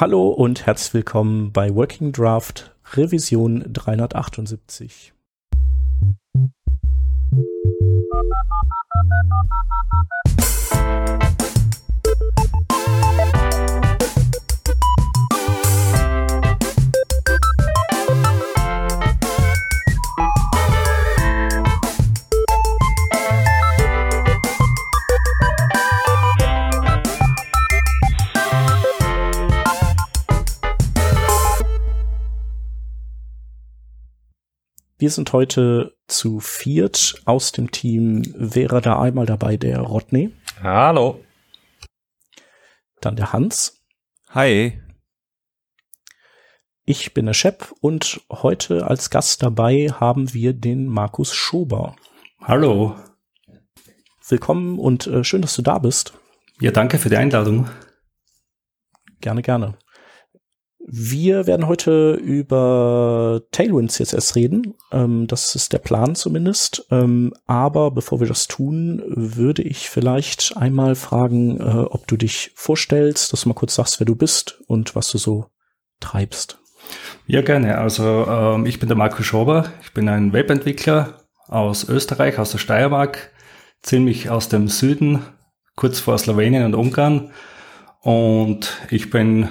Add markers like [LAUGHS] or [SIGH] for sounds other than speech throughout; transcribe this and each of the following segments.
Hallo und herzlich willkommen bei Working Draft Revision 378. Wir sind heute zu viert aus dem Team. Wäre da einmal dabei der Rodney. Hallo. Dann der Hans. Hi. Ich bin der Shep und heute als Gast dabei haben wir den Markus Schober. Hallo. Willkommen und äh, schön, dass du da bist. Ja, danke für die Einladung. Gerne, gerne. Wir werden heute über Tailwind CSS reden. Ähm, das ist der Plan zumindest. Ähm, aber bevor wir das tun, würde ich vielleicht einmal fragen, äh, ob du dich vorstellst, dass du mal kurz sagst, wer du bist und was du so treibst. Ja, gerne. Also ähm, ich bin der Markus Schober. Ich bin ein Webentwickler aus Österreich, aus der Steiermark, ziemlich aus dem Süden, kurz vor Slowenien und Ungarn. Und ich bin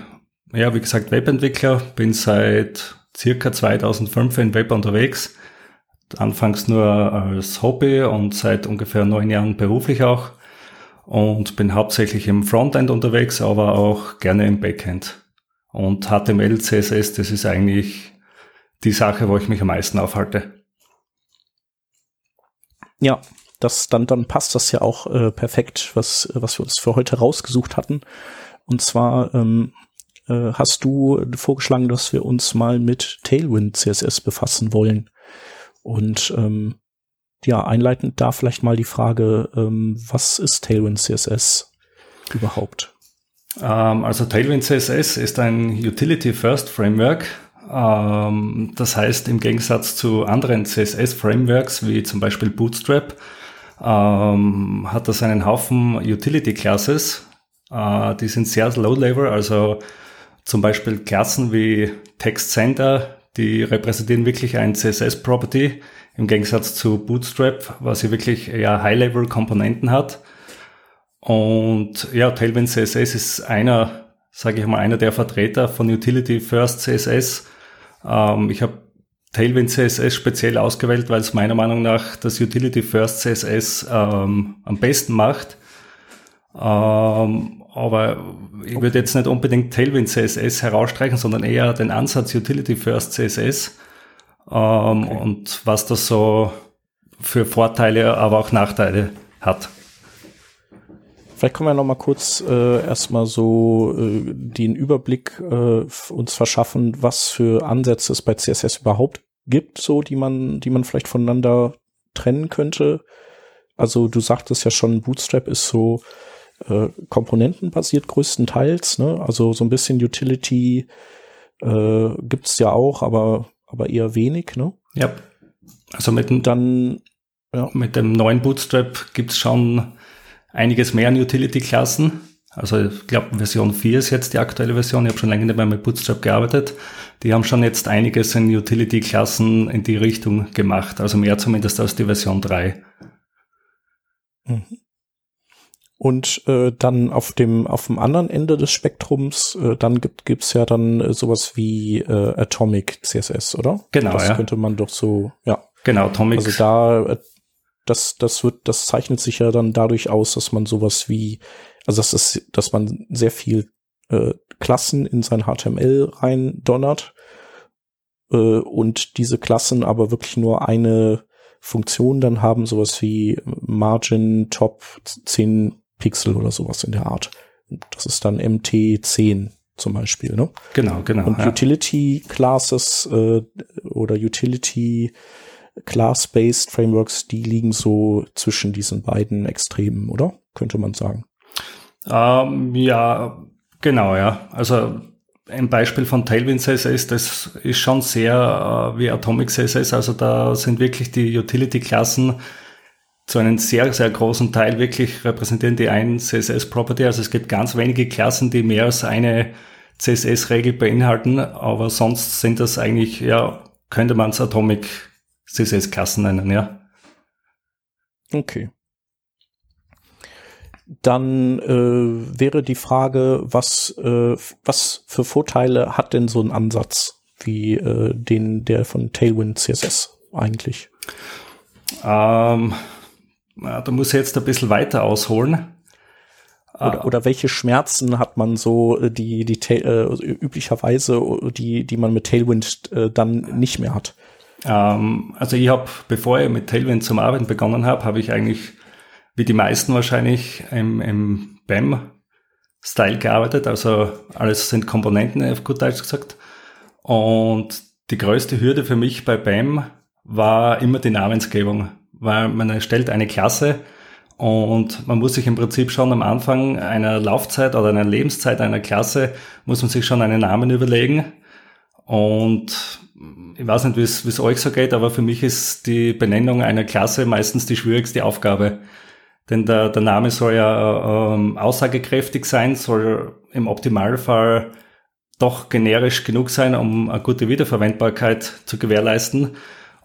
ja, wie gesagt, Webentwickler, bin seit circa 2005 in Web unterwegs. Anfangs nur als Hobby und seit ungefähr neun Jahren beruflich auch. Und bin hauptsächlich im Frontend unterwegs, aber auch gerne im Backend. Und HTML, CSS, das ist eigentlich die Sache, wo ich mich am meisten aufhalte. Ja, das, dann, dann passt das ja auch äh, perfekt, was, was wir uns für heute rausgesucht hatten. Und zwar ähm, äh, hast du vorgeschlagen, dass wir uns mal mit Tailwind CSS befassen wollen. Und ähm, ja, einleitend da vielleicht mal die Frage, ähm, was ist Tailwind CSS überhaupt? Ähm, also Tailwind CSS ist ein Utility First Framework. Ähm, das heißt, im Gegensatz zu anderen CSS Frameworks wie zum Beispiel Bootstrap, ähm, hat das einen Haufen Utility Classes. Äh, die sind sehr low level, also zum Beispiel Klassen wie TextSender, die repräsentieren wirklich ein CSS-Property im Gegensatz zu Bootstrap, was hier wirklich eher High-Level-Komponenten hat. Und ja, Tailwind CSS ist einer, sage ich mal, einer der Vertreter von Utility First CSS. Ähm, ich habe Tailwind CSS speziell ausgewählt, weil es meiner Meinung nach das Utility First CSS ähm, am besten macht. Ähm, aber ich würde jetzt nicht unbedingt Tailwind CSS herausstreichen, sondern eher den Ansatz Utility First CSS ähm, okay. und was das so für Vorteile, aber auch Nachteile hat. Vielleicht können wir noch mal kurz äh, erstmal so äh, den Überblick äh, uns verschaffen, was für Ansätze es bei CSS überhaupt gibt, so die man, die man vielleicht voneinander trennen könnte. Also du sagtest ja schon, Bootstrap ist so äh, komponentenbasiert größtenteils. Ne? Also so ein bisschen Utility äh, gibt ja auch, aber, aber eher wenig. Ne? Ja. Also mit dem, dann, ja. mit dem neuen Bootstrap gibt's schon einiges mehr an Utility-Klassen. Also ich glaube, Version 4 ist jetzt die aktuelle Version. Ich habe schon länger nicht mehr mit Bootstrap gearbeitet. Die haben schon jetzt einiges in Utility-Klassen in die Richtung gemacht. Also mehr zumindest als die Version 3. Mhm. Und äh, dann auf dem auf dem anderen Ende des Spektrums, äh, dann gibt gibt's ja dann äh, sowas wie äh, Atomic CSS, oder? Genau. Das ja. könnte man doch so, ja. Genau, Atomic. Also da, äh, das das wird, das zeichnet sich ja dann dadurch aus, dass man sowas wie, also dass es, dass man sehr viel äh, Klassen in sein HTML rein donnert äh, und diese Klassen aber wirklich nur eine Funktion dann haben, sowas wie Margin Top 10 Pixel oder sowas in der Art. Das ist dann MT10 zum Beispiel, ne? Genau, genau. Und ja. Utility Classes äh, oder Utility Class-based Frameworks, die liegen so zwischen diesen beiden Extremen, oder? Könnte man sagen. Ähm, ja, genau, ja. Also ein Beispiel von Tailwind CSS, das ist schon sehr äh, wie Atomic CSS. Also da sind wirklich die Utility-Klassen zu einem sehr, sehr großen Teil wirklich repräsentieren die ein CSS-Property. Also es gibt ganz wenige Klassen, die mehr als eine CSS-Regel beinhalten, aber sonst sind das eigentlich, ja, könnte man es Atomic CSS-Klassen nennen, ja. Okay. Dann äh, wäre die Frage, was, äh, was für Vorteile hat denn so ein Ansatz wie äh, den der von Tailwind CSS eigentlich? Ähm, ja, da muss ich jetzt ein bisschen weiter ausholen. Oder, oder welche Schmerzen hat man so, äh, die, die äh, üblicherweise, die, die man mit Tailwind äh, dann nicht mehr hat? Ähm, also ich habe, bevor ich mit Tailwind zum Arbeiten begonnen habe, habe ich eigentlich, wie die meisten wahrscheinlich, im, im BAM-Style gearbeitet. Also alles sind Komponenten, auf gut Deutsch gesagt. Und die größte Hürde für mich bei BAM war immer die Namensgebung, weil man erstellt eine Klasse und man muss sich im Prinzip schon am Anfang einer Laufzeit oder einer Lebenszeit einer Klasse, muss man sich schon einen Namen überlegen. Und ich weiß nicht, wie es euch so geht, aber für mich ist die Benennung einer Klasse meistens die schwierigste Aufgabe. Denn der, der Name soll ja ähm, aussagekräftig sein, soll im Optimalfall doch generisch genug sein, um eine gute Wiederverwendbarkeit zu gewährleisten.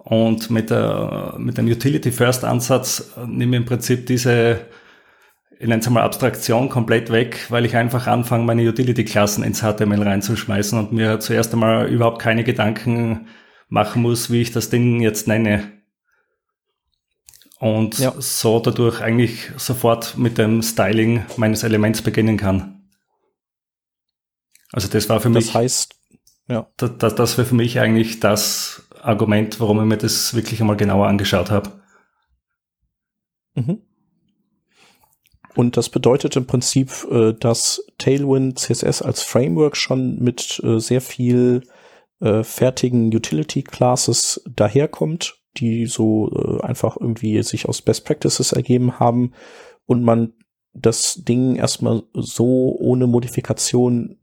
Und mit, der, mit dem Utility-First-Ansatz nehme ich im Prinzip diese, ich nenne es mal Abstraktion komplett weg, weil ich einfach anfange, meine Utility-Klassen ins HTML reinzuschmeißen und mir zuerst einmal überhaupt keine Gedanken machen muss, wie ich das Ding jetzt nenne. Und ja. so dadurch eigentlich sofort mit dem Styling meines Elements beginnen kann. Also das war für das mich. Das heißt, ja. Das, das, das wäre für mich eigentlich das Argument, warum ich mir das wirklich einmal genauer angeschaut habe. Mhm. Und das bedeutet im Prinzip, äh, dass Tailwind CSS als Framework schon mit äh, sehr viel äh, fertigen Utility Classes daherkommt, die so einfach irgendwie sich aus Best Practices ergeben haben und man das Ding erstmal so ohne Modifikation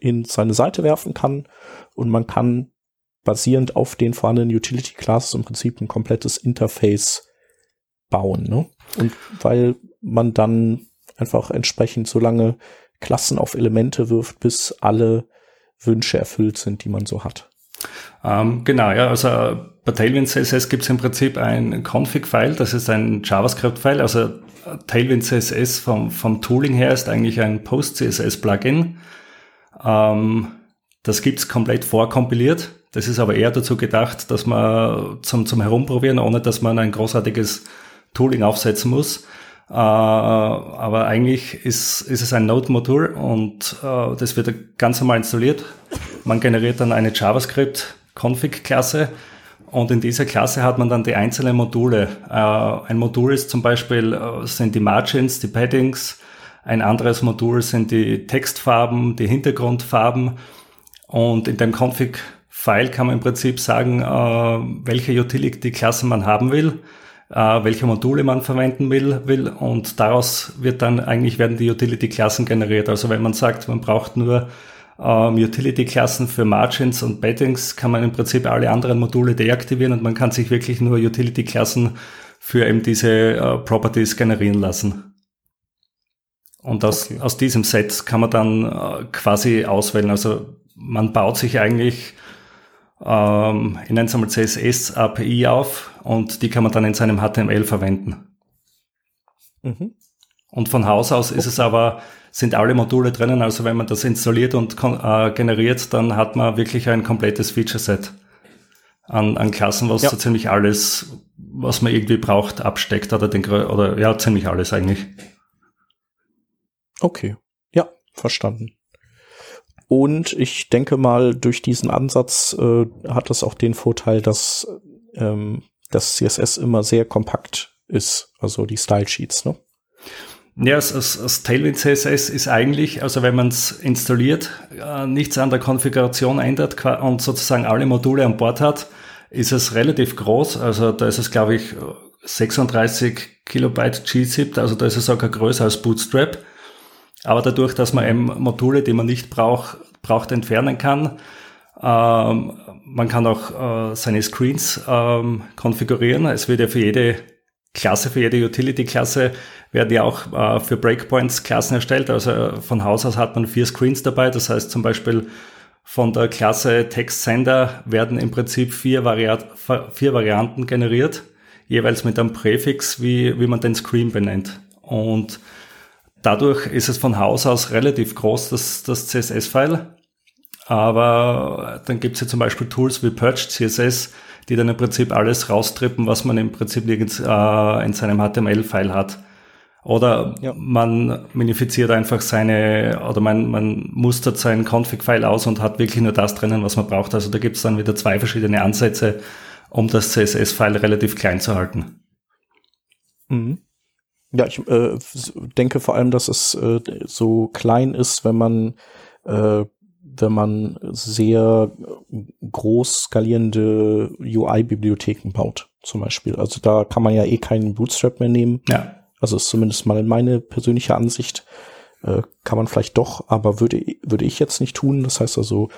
in seine Seite werfen kann und man kann basierend auf den vorhandenen Utility Classes im Prinzip ein komplettes Interface bauen. Ne? Und weil man dann einfach entsprechend so lange Klassen auf Elemente wirft, bis alle Wünsche erfüllt sind, die man so hat. Ähm, genau, ja, also bei Tailwind CSS gibt es im Prinzip ein Config-File, das ist ein JavaScript-File. Also Tailwind CSS vom, vom Tooling her ist eigentlich ein Post-CSS-Plugin. Ähm, das gibt's komplett vorkompiliert. Das ist aber eher dazu gedacht, dass man zum, zum Herumprobieren, ohne dass man ein großartiges Tooling aufsetzen muss. Äh, aber eigentlich ist, ist es ein Node-Modul und äh, das wird ganz normal installiert. Man generiert dann eine JavaScript-Config-Klasse und in dieser Klasse hat man dann die einzelnen Module. Äh, ein Modul ist zum Beispiel, sind die Margins, die Paddings. Ein anderes Modul sind die Textfarben, die Hintergrundfarben. Und in dem Config File kann man im Prinzip sagen, äh, welche Utility-Klassen man haben will, äh, welche Module man verwenden will, will und daraus wird dann eigentlich werden die Utility-Klassen generiert. Also wenn man sagt, man braucht nur ähm, Utility-Klassen für Margins und Beddings, kann man im Prinzip alle anderen Module deaktivieren und man kann sich wirklich nur Utility-Klassen für eben diese äh, Properties generieren lassen. Und aus, okay. aus diesem Set kann man dann äh, quasi auswählen. Also man baut sich eigentlich ähm, ich nenne es einmal CSS API auf und die kann man dann in seinem HTML verwenden. Mhm. Und von Haus aus ist es aber, sind alle Module drinnen, also wenn man das installiert und äh, generiert, dann hat man wirklich ein komplettes Feature-Set an, an Klassen, was ja. so ziemlich alles, was man irgendwie braucht, absteckt oder den, oder ja, ziemlich alles eigentlich. Okay. Ja, verstanden. Und ich denke mal, durch diesen Ansatz äh, hat es auch den Vorteil, dass ähm, das CSS immer sehr kompakt ist, also die Style Sheets, ne? Ja, das, das Tailwind CSS ist eigentlich, also wenn man es installiert, äh, nichts an der Konfiguration ändert und sozusagen alle Module an Bord hat, ist es relativ groß. Also da ist es, glaube ich, 36 Kilobyte gzip, also da ist es sogar größer als Bootstrap. Aber dadurch, dass man Module, die man nicht braucht, braucht entfernen kann, ähm, man kann auch äh, seine Screens ähm, konfigurieren. Es wird ja für jede Klasse, für jede Utility-Klasse werden ja auch äh, für Breakpoints Klassen erstellt. Also äh, von Haus aus hat man vier Screens dabei. Das heißt zum Beispiel von der Klasse TextSender werden im Prinzip vier, Variat vier Varianten generiert, jeweils mit einem Präfix, wie, wie man den Screen benennt. Und dadurch ist es von Haus aus relativ groß, das, das CSS-File. Aber dann gibt es ja zum Beispiel Tools wie Purge CSS, die dann im Prinzip alles raustrippen, was man im Prinzip nirgends äh, in seinem HTML-File hat. Oder ja. man minifiziert einfach seine, oder man, man mustert sein Config-File aus und hat wirklich nur das drinnen, was man braucht. Also da gibt es dann wieder zwei verschiedene Ansätze, um das CSS-File relativ klein zu halten. Mhm. Ja, ich äh, denke vor allem, dass es äh, so klein ist, wenn man äh, wenn man sehr groß skalierende UI-Bibliotheken baut, zum Beispiel. Also da kann man ja eh keinen Bootstrap mehr nehmen. Ja. Also ist zumindest mal meine persönliche Ansicht. Äh, kann man vielleicht doch, aber würde, würde ich jetzt nicht tun. Das heißt also,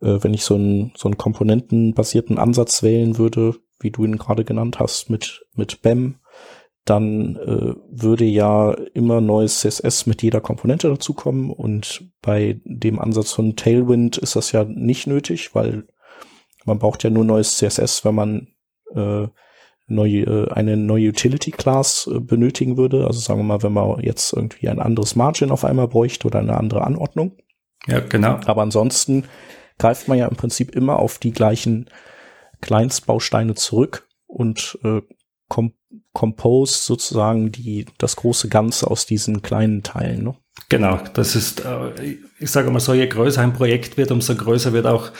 äh, wenn ich so einen, so einen komponentenbasierten Ansatz wählen würde, wie du ihn gerade genannt hast, mit, mit BEM, dann äh, würde ja immer neues CSS mit jeder Komponente dazukommen und bei dem Ansatz von Tailwind ist das ja nicht nötig, weil man braucht ja nur neues CSS, wenn man äh, neue, äh, eine neue Utility Class äh, benötigen würde. Also sagen wir mal, wenn man jetzt irgendwie ein anderes Margin auf einmal bräuchte oder eine andere Anordnung. Ja, genau. Aber ansonsten greift man ja im Prinzip immer auf die gleichen Kleinstbausteine zurück und äh, kom compose sozusagen die, das große Ganze aus diesen kleinen Teilen. Ne? Genau, das ist, äh, ich sage mal so, je größer ein Projekt wird, umso größer wird auch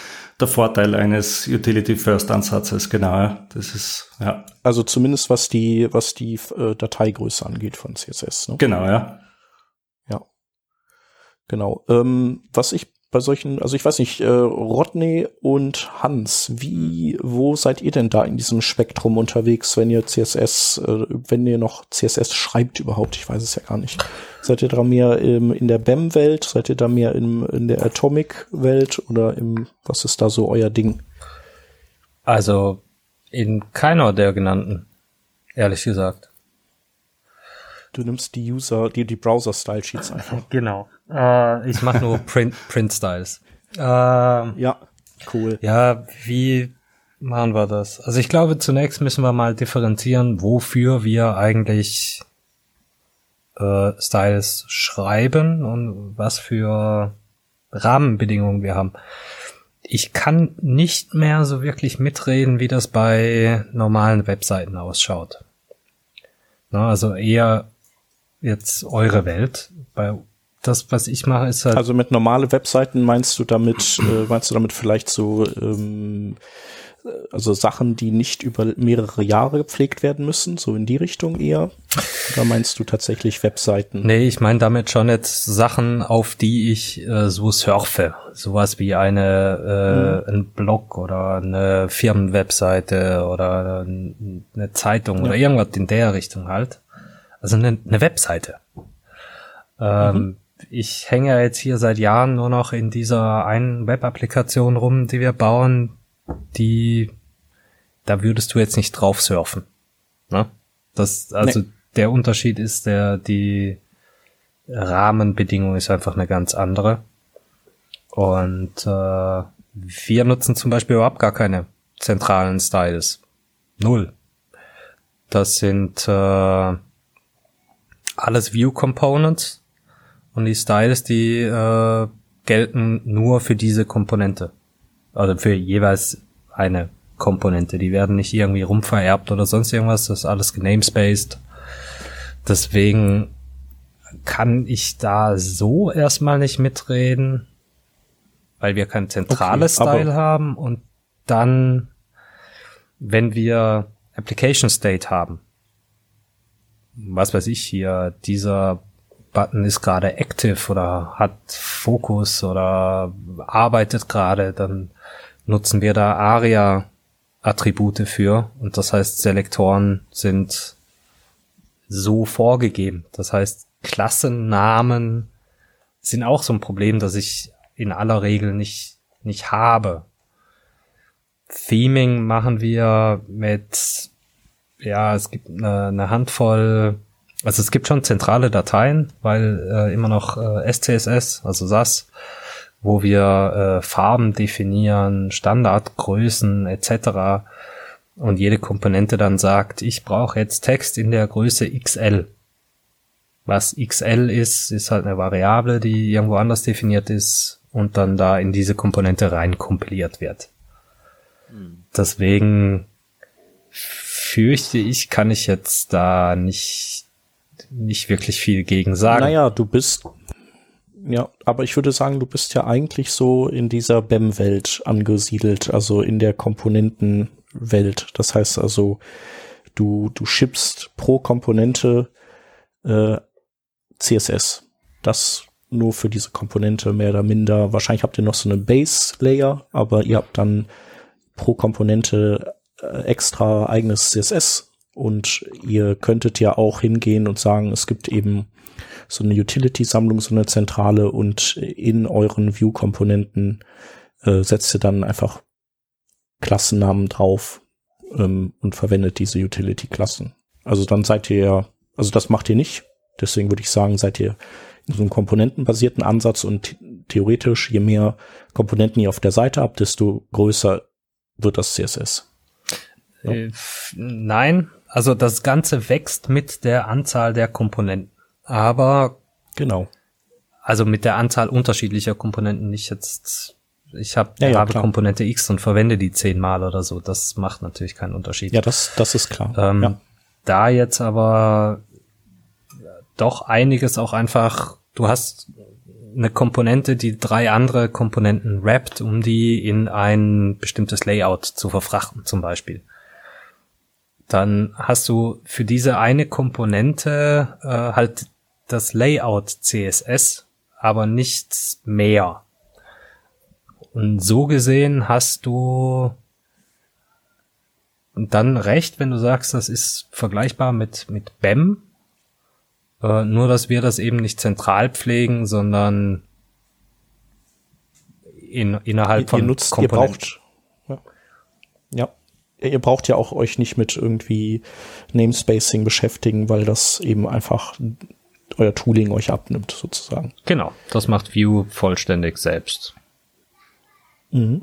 der Vorteil eines Utility-First-Ansatzes, genau, ja. Das ist, ja. Also zumindest was die, was die äh, Dateigröße angeht von CSS. Ne? Genau, ja. Ja. Genau. Ähm, was ich bei solchen, also ich weiß nicht, äh, Rodney und Hans, wie, wo seid ihr denn da in diesem Spektrum unterwegs, wenn ihr CSS, äh, wenn ihr noch CSS schreibt überhaupt? Ich weiß es ja gar nicht. Seid ihr da mehr im, in der BEM-Welt? Seid ihr da mehr im, in der Atomic-Welt oder im, was ist da so euer Ding? Also in keiner der genannten, ehrlich gesagt. Du nimmst die User, die, die Browser-Style-Sheets einfach. [LAUGHS] Genau. Äh, ich mache nur Print, Print-Styles. Äh, ja, cool. Ja, wie machen wir das? Also ich glaube, zunächst müssen wir mal differenzieren, wofür wir eigentlich äh, Styles schreiben und was für Rahmenbedingungen wir haben. Ich kann nicht mehr so wirklich mitreden, wie das bei normalen Webseiten ausschaut. Na, also eher jetzt eure Welt. Bei das, was ich mache, ist halt. Also mit normale Webseiten meinst du damit, äh, meinst du damit vielleicht so, ähm, also Sachen, die nicht über mehrere Jahre gepflegt werden müssen, so in die Richtung eher? Oder meinst du tatsächlich Webseiten? Nee, ich meine damit schon jetzt Sachen, auf die ich äh, so surfe. Sowas wie eine, äh, mhm. ein Blog oder eine Firmenwebseite oder eine Zeitung ja. oder irgendwas in der Richtung halt. Also eine, eine Webseite. Ähm, mhm. Ich hänge jetzt hier seit Jahren nur noch in dieser einen Web-Applikation rum, die wir bauen, die, da würdest du jetzt nicht drauf surfen. Ne? Das, also nee. der Unterschied ist, der, die Rahmenbedingung ist einfach eine ganz andere. Und äh, wir nutzen zum Beispiel überhaupt gar keine zentralen Styles. Null. Das sind äh, alles View Components und die Styles, die äh, gelten nur für diese Komponente. Also für jeweils eine Komponente. Die werden nicht irgendwie rumvererbt oder sonst irgendwas. Das ist alles genamespaced. Deswegen kann ich da so erstmal nicht mitreden, weil wir kein zentrales okay, Style haben und dann, wenn wir Application State haben, was weiß ich hier, dieser Button ist gerade active oder hat Fokus oder arbeitet gerade, dann nutzen wir da ARIA Attribute für und das heißt Selektoren sind so vorgegeben. Das heißt Klassennamen sind auch so ein Problem, das ich in aller Regel nicht nicht habe. Theming machen wir mit ja, es gibt eine, eine Handvoll, also es gibt schon zentrale Dateien, weil äh, immer noch äh, SCSS, also SAS, wo wir äh, Farben definieren, Standardgrößen etc. Und jede Komponente dann sagt, ich brauche jetzt Text in der Größe XL. Was XL ist, ist halt eine Variable, die irgendwo anders definiert ist und dann da in diese Komponente rein kompiliert wird. Hm. Deswegen fürchte ich, kann ich jetzt da nicht, nicht wirklich viel gegen sagen. Naja, du bist, ja, aber ich würde sagen, du bist ja eigentlich so in dieser BEM-Welt angesiedelt, also in der Komponentenwelt. Das heißt also, du, du schippst pro Komponente äh, CSS. Das nur für diese Komponente mehr oder minder. Wahrscheinlich habt ihr noch so eine Base-Layer, aber ihr habt dann pro Komponente äh, extra eigenes CSS und ihr könntet ja auch hingehen und sagen, es gibt eben so eine Utility-Sammlung, so eine zentrale und in euren View-Komponenten äh, setzt ihr dann einfach Klassennamen drauf ähm, und verwendet diese Utility-Klassen. Also dann seid ihr, also das macht ihr nicht. Deswegen würde ich sagen, seid ihr in so einem komponentenbasierten Ansatz und theoretisch, je mehr Komponenten ihr auf der Seite habt, desto größer wird das CSS. Ja. Äh, nein, also das Ganze wächst mit der Anzahl der Komponenten. Aber genau. Also mit der Anzahl unterschiedlicher Komponenten, nicht jetzt, ich hab, ja, ja, habe klar. Komponente X und verwende die zehnmal oder so. Das macht natürlich keinen Unterschied. Ja, das, das ist klar. Ähm, ja. Da jetzt aber doch einiges auch einfach, du hast eine Komponente, die drei andere Komponenten wrapped, um die in ein bestimmtes Layout zu verfrachten zum Beispiel. Dann hast du für diese eine Komponente äh, halt das Layout CSS, aber nichts mehr. Und so gesehen hast du dann recht, wenn du sagst, das ist vergleichbar mit, mit BEM, äh, nur, dass wir das eben nicht zentral pflegen, sondern in, innerhalb ihr, von ihr nutzt, Komponenten. Ihr braucht, ja. ja. Ihr braucht ja auch euch nicht mit irgendwie Namespacing beschäftigen, weil das eben einfach euer Tooling euch abnimmt, sozusagen. Genau, das macht Vue vollständig selbst. Mhm.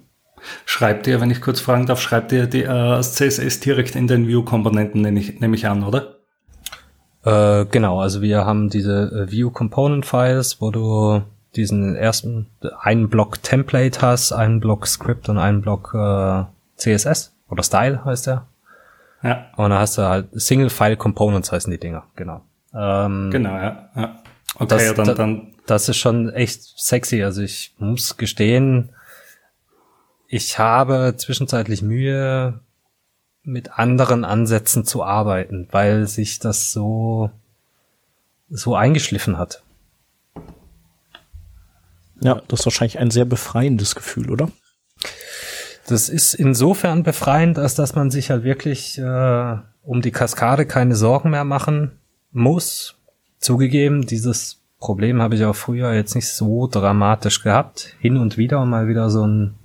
Schreibt ihr, wenn ich kurz fragen darf, schreibt ihr die, äh, das CSS direkt in den Vue-Komponenten, nehme ich, nehme ich an, oder? Äh, genau, also wir haben diese äh, View Component Files, wo du diesen ersten einen Block Template hast, einen Block Script und einen Block äh, CSS oder Style heißt der. Ja. Und dann hast du halt Single File Components heißen die Dinger, genau. Ähm, genau, ja. ja. Okay, das, ja, dann, dann. Das ist schon echt sexy. Also ich muss gestehen, ich habe zwischenzeitlich Mühe, mit anderen Ansätzen zu arbeiten, weil sich das so, so eingeschliffen hat. Ja, das ist wahrscheinlich ein sehr befreiendes Gefühl, oder? Das ist insofern befreiend, als dass man sich halt wirklich äh, um die Kaskade keine Sorgen mehr machen muss. Zugegeben, dieses Problem habe ich auch früher jetzt nicht so dramatisch gehabt. Hin und wieder mal wieder so ein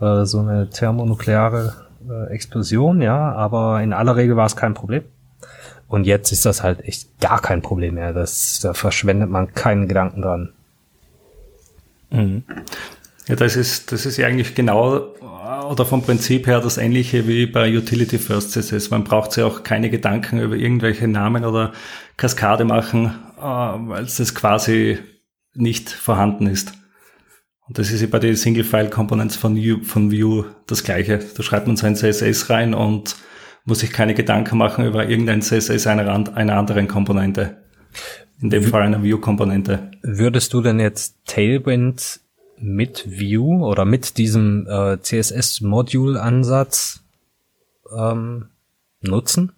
äh, so eine thermonukleare äh, Explosion, ja, aber in aller Regel war es kein Problem. Und jetzt ist das halt echt gar kein Problem mehr. Das, da verschwendet man keinen Gedanken dran. Mhm. Ja, das ist, das ist ja eigentlich genau oder vom Prinzip her das ähnliche wie bei Utility First CSS. Man braucht sich auch keine Gedanken über irgendwelche Namen oder Kaskade machen, äh, weil es quasi nicht vorhanden ist. Und das ist ja bei den Single-File-Components von Vue, von Vue das gleiche. Da schreibt man sein CSS rein und muss sich keine Gedanken machen über irgendein CSS einer, einer anderen Komponente. In dem Fall einer Vue-Komponente. Würdest du denn jetzt Tailwind mit Vue oder mit diesem äh, CSS-Module-Ansatz ähm, nutzen?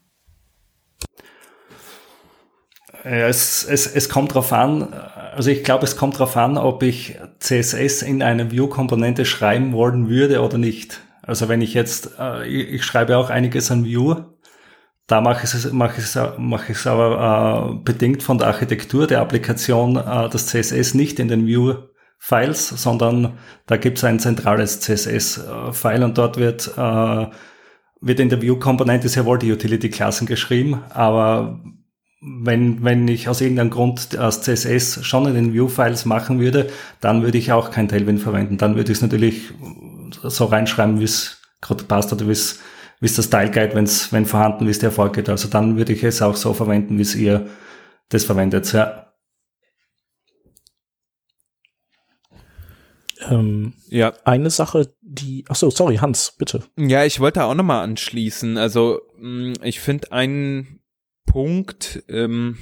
Es, es, es kommt drauf an, also ich glaube, es kommt drauf an, ob ich CSS in eine View-Komponente schreiben wollen würde oder nicht. Also wenn ich jetzt, äh, ich, ich, schreibe auch einiges an View, da mache ich es, mache ich es, mache ich es aber äh, bedingt von der Architektur der Applikation äh, das CSS nicht in den View-Files, sondern da gibt es ein zentrales CSS-File und dort wird äh, wird in der View-Komponente sehr wohl die Utility-Klassen geschrieben, aber wenn, wenn ich aus irgendeinem Grund das CSS schon in den View-Files machen würde, dann würde ich auch kein Tailwind verwenden. Dann würde ich es natürlich so reinschreiben, wie es gerade passt oder wie es wie es das Style Guide, wenn's, wenn vorhanden, wie es der vorgeht. Also dann würde ich es auch so verwenden, wie es ihr das verwendet. Ja. Ähm, ja. Eine Sache, die, ach so, sorry, Hans, bitte. Ja, ich wollte auch nochmal anschließen. Also, mm, ich finde einen Punkt, ähm,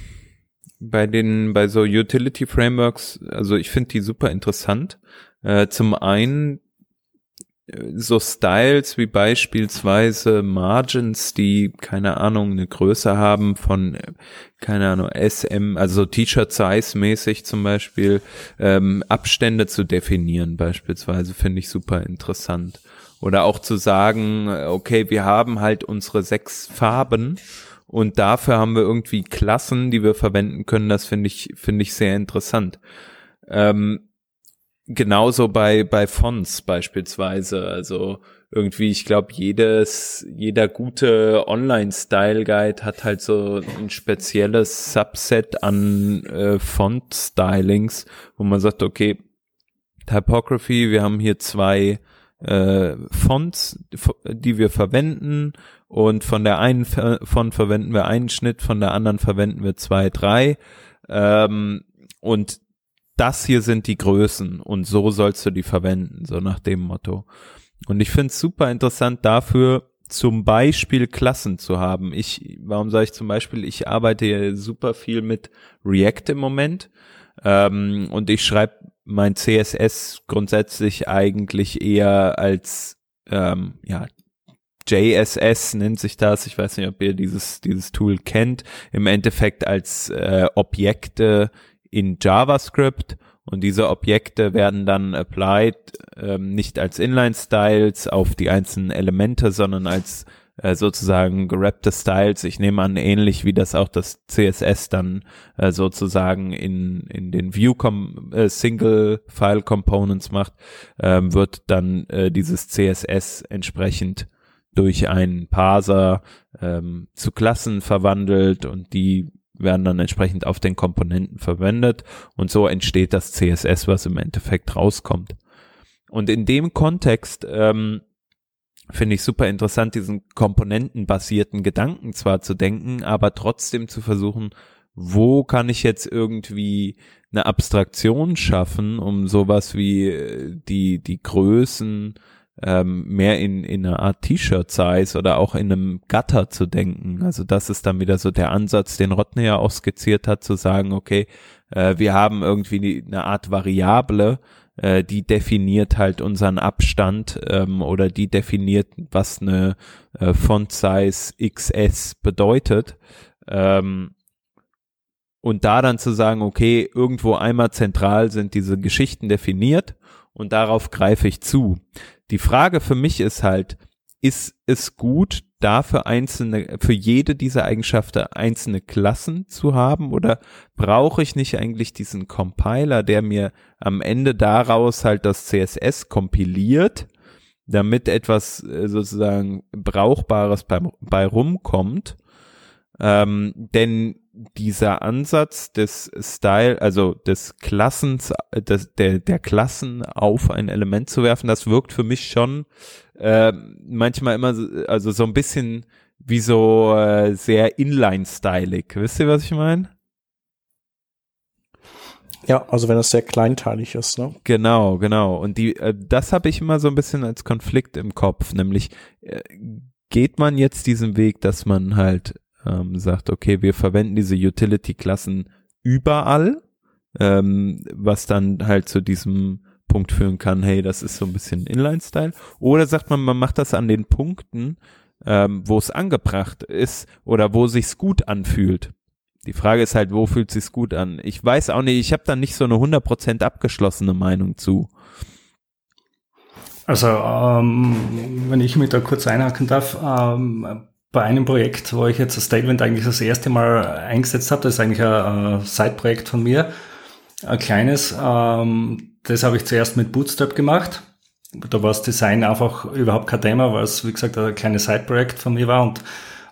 bei den, bei so Utility Frameworks, also ich finde die super interessant. Äh, zum einen so Styles wie beispielsweise Margins, die keine Ahnung eine Größe haben von keine Ahnung SM, also T-Shirt Size mäßig zum Beispiel ähm, Abstände zu definieren beispielsweise finde ich super interessant oder auch zu sagen, okay, wir haben halt unsere sechs Farben und dafür haben wir irgendwie Klassen, die wir verwenden können. Das finde ich finde ich sehr interessant. Ähm, genauso bei, bei Fonts beispielsweise. Also irgendwie, ich glaube, jedes, jeder gute Online-Style-Guide hat halt so ein spezielles Subset an äh, Font-Stylings, wo man sagt, okay, Typography, wir haben hier zwei äh, Fonts, die wir verwenden und von der einen Font verwenden wir einen Schnitt, von der anderen verwenden wir zwei, drei. Ähm, und das hier sind die Größen und so sollst du die verwenden, so nach dem Motto. Und ich finde es super interessant dafür, zum Beispiel Klassen zu haben. Ich, warum sage ich zum Beispiel, ich arbeite super viel mit React im Moment ähm, und ich schreibe mein CSS grundsätzlich eigentlich eher als ähm, ja JSS nennt sich das. Ich weiß nicht, ob ihr dieses dieses Tool kennt. Im Endeffekt als äh, Objekte in JavaScript und diese Objekte werden dann applied ähm, nicht als Inline-Styles auf die einzelnen Elemente, sondern als äh, sozusagen gerappte Styles. Ich nehme an, ähnlich wie das auch das CSS dann äh, sozusagen in, in den View äh, Single File Components macht, ähm, wird dann äh, dieses CSS entsprechend durch einen Parser ähm, zu Klassen verwandelt und die werden dann entsprechend auf den Komponenten verwendet und so entsteht das CSS, was im Endeffekt rauskommt. Und in dem Kontext ähm, finde ich super interessant, diesen komponentenbasierten Gedanken zwar zu denken, aber trotzdem zu versuchen, wo kann ich jetzt irgendwie eine Abstraktion schaffen, um sowas wie äh, die, die Größen ähm, mehr in, in einer Art T-Shirt-Size oder auch in einem Gatter zu denken. Also das ist dann wieder so der Ansatz, den Rodney ja auch skizziert hat, zu sagen, okay, äh, wir haben irgendwie eine Art Variable, äh, die definiert halt unseren Abstand ähm, oder die definiert, was eine äh, Font-Size XS bedeutet. Ähm, und da dann zu sagen, okay, irgendwo einmal zentral sind diese Geschichten definiert und darauf greife ich zu. Die Frage für mich ist halt, ist es gut, dafür einzelne, für jede dieser Eigenschaften einzelne Klassen zu haben oder brauche ich nicht eigentlich diesen Compiler, der mir am Ende daraus halt das CSS kompiliert, damit etwas äh, sozusagen Brauchbares bei, bei rumkommt? Ähm, denn dieser Ansatz des Style, also des Klassens, des, der, der Klassen auf ein Element zu werfen, das wirkt für mich schon äh, manchmal immer, also so ein bisschen wie so äh, sehr Inline-stylig. Wisst ihr, was ich meine? Ja, also wenn es sehr kleinteilig ist, ne? Genau, genau. Und die, äh, das habe ich immer so ein bisschen als Konflikt im Kopf, nämlich äh, geht man jetzt diesen Weg, dass man halt ähm, sagt, okay, wir verwenden diese Utility-Klassen überall, ähm, was dann halt zu diesem Punkt führen kann, hey, das ist so ein bisschen Inline-Style. Oder sagt man, man macht das an den Punkten, ähm, wo es angebracht ist oder wo sich's gut anfühlt. Die Frage ist halt, wo fühlt sich's gut an? Ich weiß auch nicht, ich habe da nicht so eine 100% abgeschlossene Meinung zu. Also, ähm, wenn ich mich da kurz einhaken darf, ähm, bei einem Projekt, wo ich jetzt das Statement eigentlich das erste Mal eingesetzt habe, das ist eigentlich ein, Side-Projekt von mir, ein kleines, ähm, das habe ich zuerst mit Bootstrap gemacht Da war das Design einfach überhaupt kein Thema, weil es, wie gesagt, ein kleines Side-Projekt von mir war und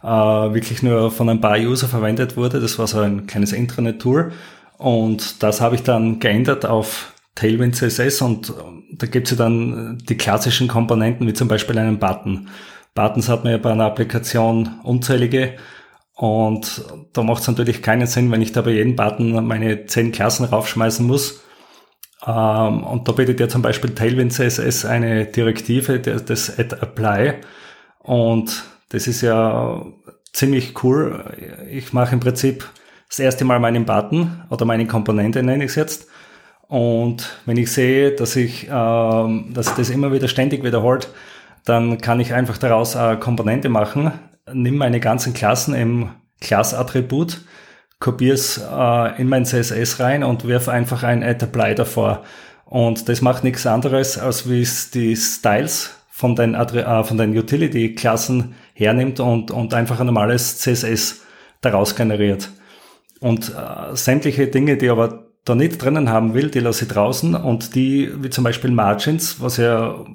äh, wirklich nur von ein paar User verwendet wurde. Das war so ein kleines Intranet-Tool. Und das habe ich dann geändert auf Tailwind CSS und da gibt es ja dann die klassischen Komponenten, wie zum Beispiel einen Button. Buttons hat man ja bei einer Applikation unzählige und da macht es natürlich keinen Sinn, wenn ich da bei jedem Button meine zehn Klassen raufschmeißen muss. Ähm, und da bietet ja zum Beispiel Tailwind CSS eine Direktive, das Add Apply. Und das ist ja ziemlich cool. Ich mache im Prinzip das erste Mal meinen Button oder meine Komponente nenne ich es jetzt. Und wenn ich sehe, dass ich, ähm, dass das immer wieder ständig wiederholt, dann kann ich einfach daraus eine Komponente machen, nimm meine ganzen Klassen im Class-Attribut, kopiere es äh, in mein CSS rein und werfe einfach ein Add Apply davor. Und das macht nichts anderes, als wie es die Styles von den, äh, von Utility-Klassen hernimmt und, und einfach ein normales CSS daraus generiert. Und äh, sämtliche Dinge, die aber da nicht drinnen haben will, die lasse ich draußen und die, wie zum Beispiel Margins, was ja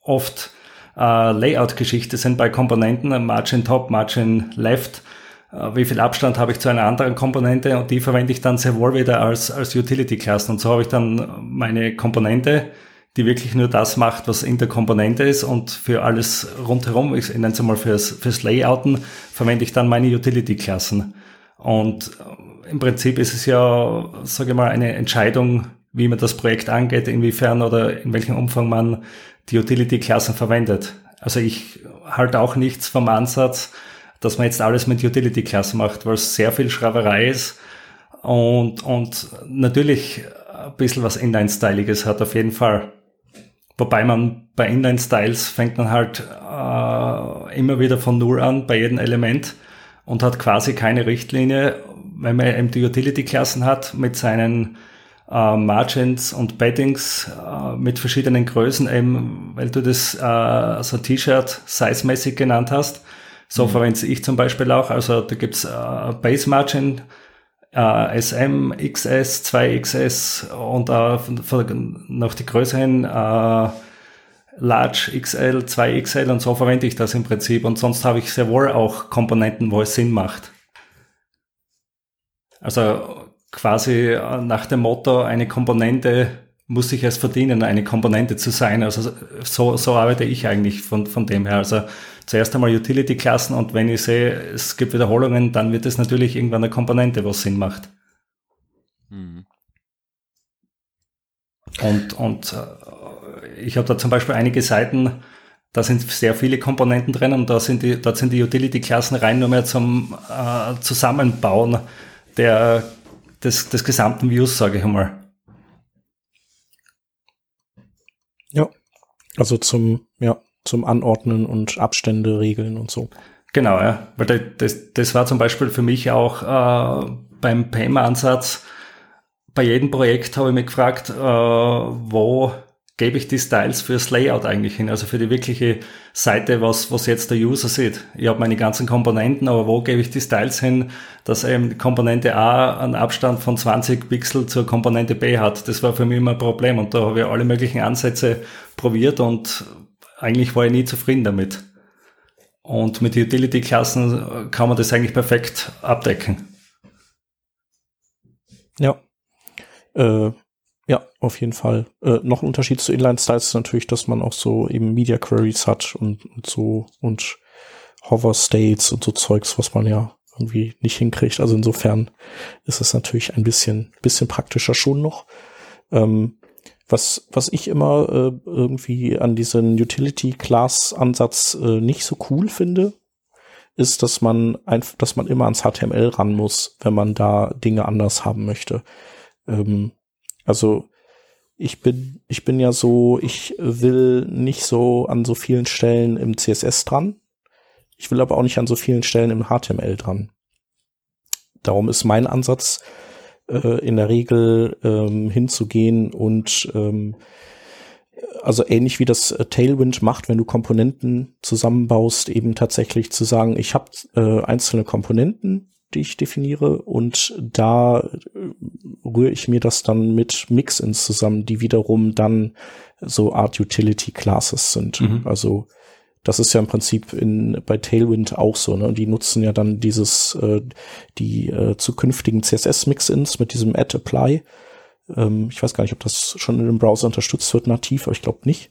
oft äh, Layout-Geschichte sind bei Komponenten, Margin Top, Margin Left, äh, wie viel Abstand habe ich zu einer anderen Komponente und die verwende ich dann sehr wohl wieder als, als Utility-Klassen. Und so habe ich dann meine Komponente, die wirklich nur das macht, was in der Komponente ist und für alles rundherum, ich nenne es mal fürs, fürs Layouten, verwende ich dann meine Utility-Klassen. Und äh, im Prinzip ist es ja, sage ich mal, eine Entscheidung, wie man das Projekt angeht, inwiefern oder in welchem Umfang man die Utility-Klassen verwendet. Also ich halte auch nichts vom Ansatz, dass man jetzt alles mit Utility-Klassen macht, weil es sehr viel Schraberei ist und, und natürlich ein bisschen was Inline-Styliges hat, auf jeden Fall. Wobei man bei Inline-Styles fängt man halt äh, immer wieder von Null an bei jedem Element und hat quasi keine Richtlinie, wenn man eben die Utility-Klassen hat mit seinen äh, Margins und Paddings äh, mit verschiedenen Größen, eben weil du das äh, so T-Shirt size-mäßig genannt hast. So mhm. verwende ich zum Beispiel auch. Also da gibt's äh, Base Margin, äh, SM, XS, 2XS und äh, noch die größeren äh, Large XL, 2XL und so verwende ich das im Prinzip. Und sonst habe ich sehr wohl auch Komponenten, wo es Sinn macht. Also quasi äh, nach dem Motto, eine Komponente muss sich erst verdienen, eine Komponente zu sein. Also so, so arbeite ich eigentlich von, von dem her. Also zuerst einmal Utility-Klassen und wenn ich sehe, es gibt Wiederholungen, dann wird es natürlich irgendwann eine Komponente, was Sinn macht. Mhm. Und, und äh, ich habe da zum Beispiel einige Seiten, da sind sehr viele Komponenten drin und da sind die, dort sind die Utility-Klassen rein nur mehr zum äh, Zusammenbauen der des, des gesamten Views, sage ich einmal. Ja, also zum, ja, zum Anordnen und Abstände regeln und so. Genau, ja. Weil das, das war zum Beispiel für mich auch äh, beim PEM-Ansatz. Bei jedem Projekt habe ich mich gefragt, äh, wo gebe ich die Styles fürs Layout eigentlich hin, also für die wirkliche Seite, was, was jetzt der User sieht. Ich habe meine ganzen Komponenten, aber wo gebe ich die Styles hin, dass eben Komponente A einen Abstand von 20 Pixel zur Komponente B hat. Das war für mich immer ein Problem und da habe ich alle möglichen Ansätze probiert und eigentlich war ich nie zufrieden damit. Und mit Utility-Klassen kann man das eigentlich perfekt abdecken. Ja. Äh, ja, auf jeden Fall. Äh, noch ein Unterschied zu Inline-Styles ist natürlich, dass man auch so eben Media Queries hat und, und so und Hover States und so Zeugs, was man ja irgendwie nicht hinkriegt. Also insofern ist es natürlich ein bisschen, bisschen praktischer schon noch. Ähm, was, was ich immer äh, irgendwie an diesen Utility-Class-Ansatz äh, nicht so cool finde, ist, dass man einfach, dass man immer ans HTML ran muss, wenn man da Dinge anders haben möchte. Ähm, also ich bin, ich bin ja so, ich will nicht so an so vielen Stellen im CSS dran. Ich will aber auch nicht an so vielen Stellen im HTML dran. Darum ist mein Ansatz äh, in der Regel ähm, hinzugehen und ähm, also ähnlich wie das äh, Tailwind macht, wenn du Komponenten zusammenbaust, eben tatsächlich zu sagen, ich habe äh, einzelne Komponenten, die ich definiere und da äh, rühre ich mir das dann mit Mixins zusammen, die wiederum dann so Art Utility Classes sind. Mhm. Also das ist ja im Prinzip in, bei Tailwind auch so, ne? Die nutzen ja dann dieses, äh, die äh, zukünftigen CSS-Mix-Ins mit diesem Add Apply. Ähm, ich weiß gar nicht, ob das schon in dem Browser unterstützt wird nativ, aber ich glaube nicht.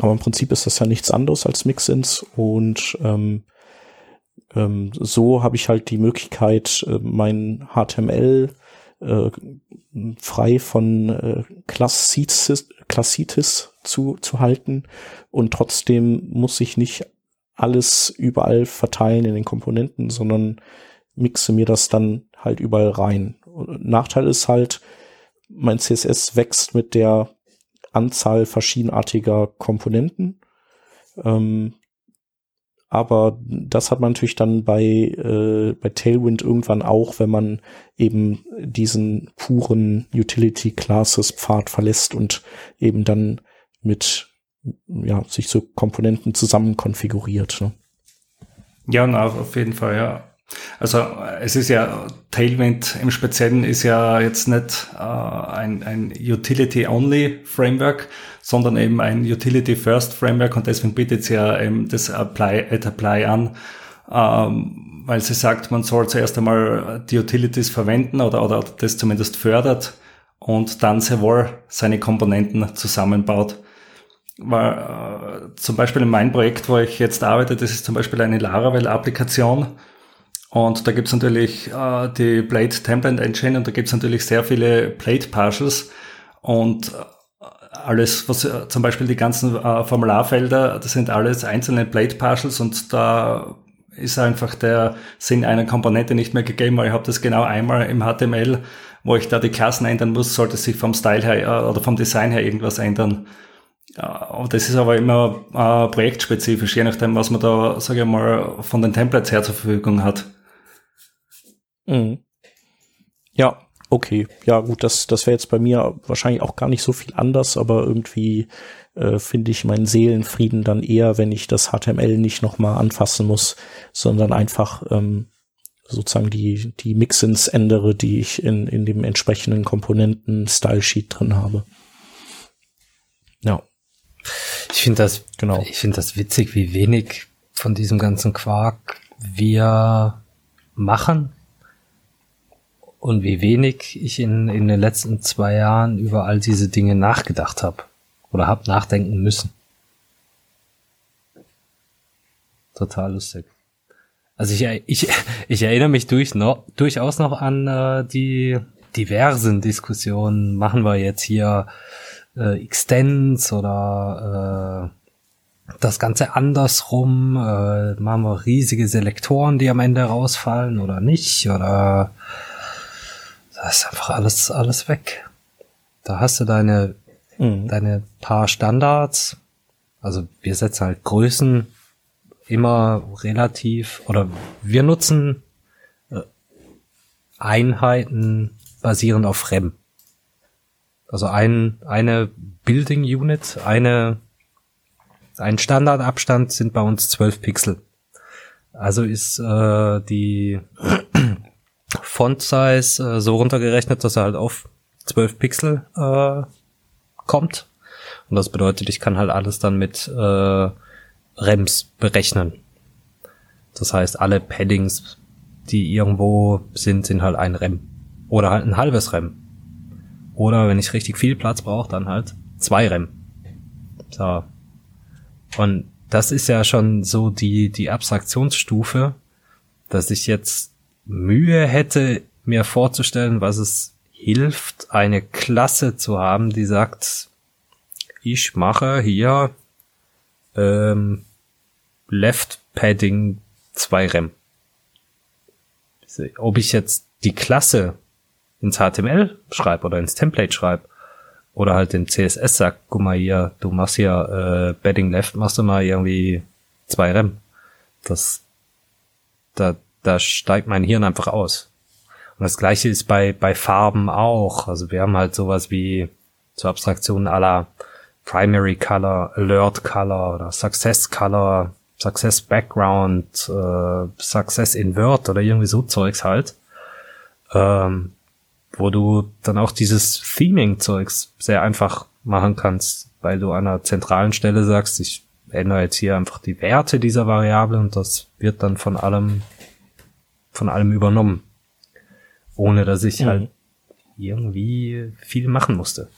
Aber im Prinzip ist das ja nichts anderes als Mix-Ins und ähm, ähm, so habe ich halt die Möglichkeit, äh, mein HTML äh, frei von äh, Klassitis, Klassitis zu, zu halten und trotzdem muss ich nicht alles überall verteilen in den Komponenten, sondern mixe mir das dann halt überall rein. Nachteil ist halt, mein CSS wächst mit der Anzahl verschiedenartiger Komponenten. Ähm, aber das hat man natürlich dann bei, äh, bei Tailwind irgendwann auch, wenn man eben diesen puren Utility Classes Pfad verlässt und eben dann mit, ja, sich so Komponenten zusammen konfiguriert. Ne? Ja, na, auf jeden Fall, ja. Also es ist ja, Tailwind im Speziellen ist ja jetzt nicht äh, ein, ein Utility-Only-Framework, sondern eben ein Utility-First-Framework und deswegen bietet sie ja eben das Apply, Add Apply an, ähm, weil sie sagt, man soll zuerst einmal die Utilities verwenden oder, oder das zumindest fördert und dann sehr wohl seine Komponenten zusammenbaut. Weil äh, zum Beispiel in meinem Projekt, wo ich jetzt arbeite, das ist zum Beispiel eine Laravel-Applikation, und da gibt's natürlich äh, die Blade Template Engine und da gibt's natürlich sehr viele Blade Partials und äh, alles, was äh, zum Beispiel die ganzen äh, Formularfelder, das sind alles einzelne Blade Partials und da ist einfach der Sinn einer Komponente nicht mehr gegeben, weil ich habe das genau einmal im HTML, wo ich da die Klassen ändern muss, sollte sich vom Style her äh, oder vom Design her irgendwas ändern. Und das ist aber immer äh, projektspezifisch, je nachdem, was man da, sage ich mal, von den Templates her zur Verfügung hat. Mhm. Ja, okay. Ja, gut, das, das wäre jetzt bei mir wahrscheinlich auch gar nicht so viel anders, aber irgendwie äh, finde ich meinen Seelenfrieden dann eher, wenn ich das HTML nicht nochmal anfassen muss, sondern einfach ähm, sozusagen die, die Mixins ändere, die ich in, in dem entsprechenden Komponenten-Style-Sheet drin habe. Ja. Ich finde das, genau. Ich finde das witzig, wie wenig von diesem ganzen Quark wir machen und wie wenig ich in, in den letzten zwei Jahren über all diese Dinge nachgedacht habe oder habe nachdenken müssen. Total lustig. Also ich, ich, [LAUGHS] ich erinnere mich durch, no, durchaus noch an äh, die diversen Diskussionen. Machen wir jetzt hier äh, Extends oder äh, das Ganze andersrum? Äh, machen wir riesige Selektoren, die am Ende rausfallen oder nicht? Oder da ist einfach alles, alles weg. Da hast du deine, mhm. deine paar Standards. Also wir setzen halt Größen immer relativ, oder wir nutzen äh, Einheiten basierend auf REM. Also ein, eine Building Unit, eine, ein Standardabstand sind bei uns 12 Pixel. Also ist äh, die Font-Size äh, so runtergerechnet, dass er halt auf 12 Pixel äh, kommt. Und das bedeutet, ich kann halt alles dann mit äh, REMs berechnen. Das heißt, alle Paddings, die irgendwo sind, sind halt ein REM. Oder halt ein halbes REM. Oder wenn ich richtig viel Platz brauche, dann halt zwei REM. So. Und das ist ja schon so die, die Abstraktionsstufe, dass ich jetzt Mühe hätte, mir vorzustellen, was es hilft, eine Klasse zu haben, die sagt, ich mache hier ähm, Left Padding 2 Rem. Ob ich jetzt die Klasse ins HTML schreibe oder ins Template schreibe oder halt den CSS sag, guck mal hier, du machst hier äh, Padding Left, machst du mal irgendwie 2 Rem. Das da da steigt mein Hirn einfach aus. Und das gleiche ist bei, bei Farben auch. Also wir haben halt sowas wie zur Abstraktion aller Primary Color, Alert Color oder Success Color, Success Background, äh, Success Invert oder irgendwie so Zeugs halt. Ähm, wo du dann auch dieses Theming-Zeugs sehr einfach machen kannst, weil du an einer zentralen Stelle sagst, ich ändere jetzt hier einfach die Werte dieser Variable und das wird dann von allem, von allem übernommen. Ohne dass ich mhm. halt irgendwie viel machen musste.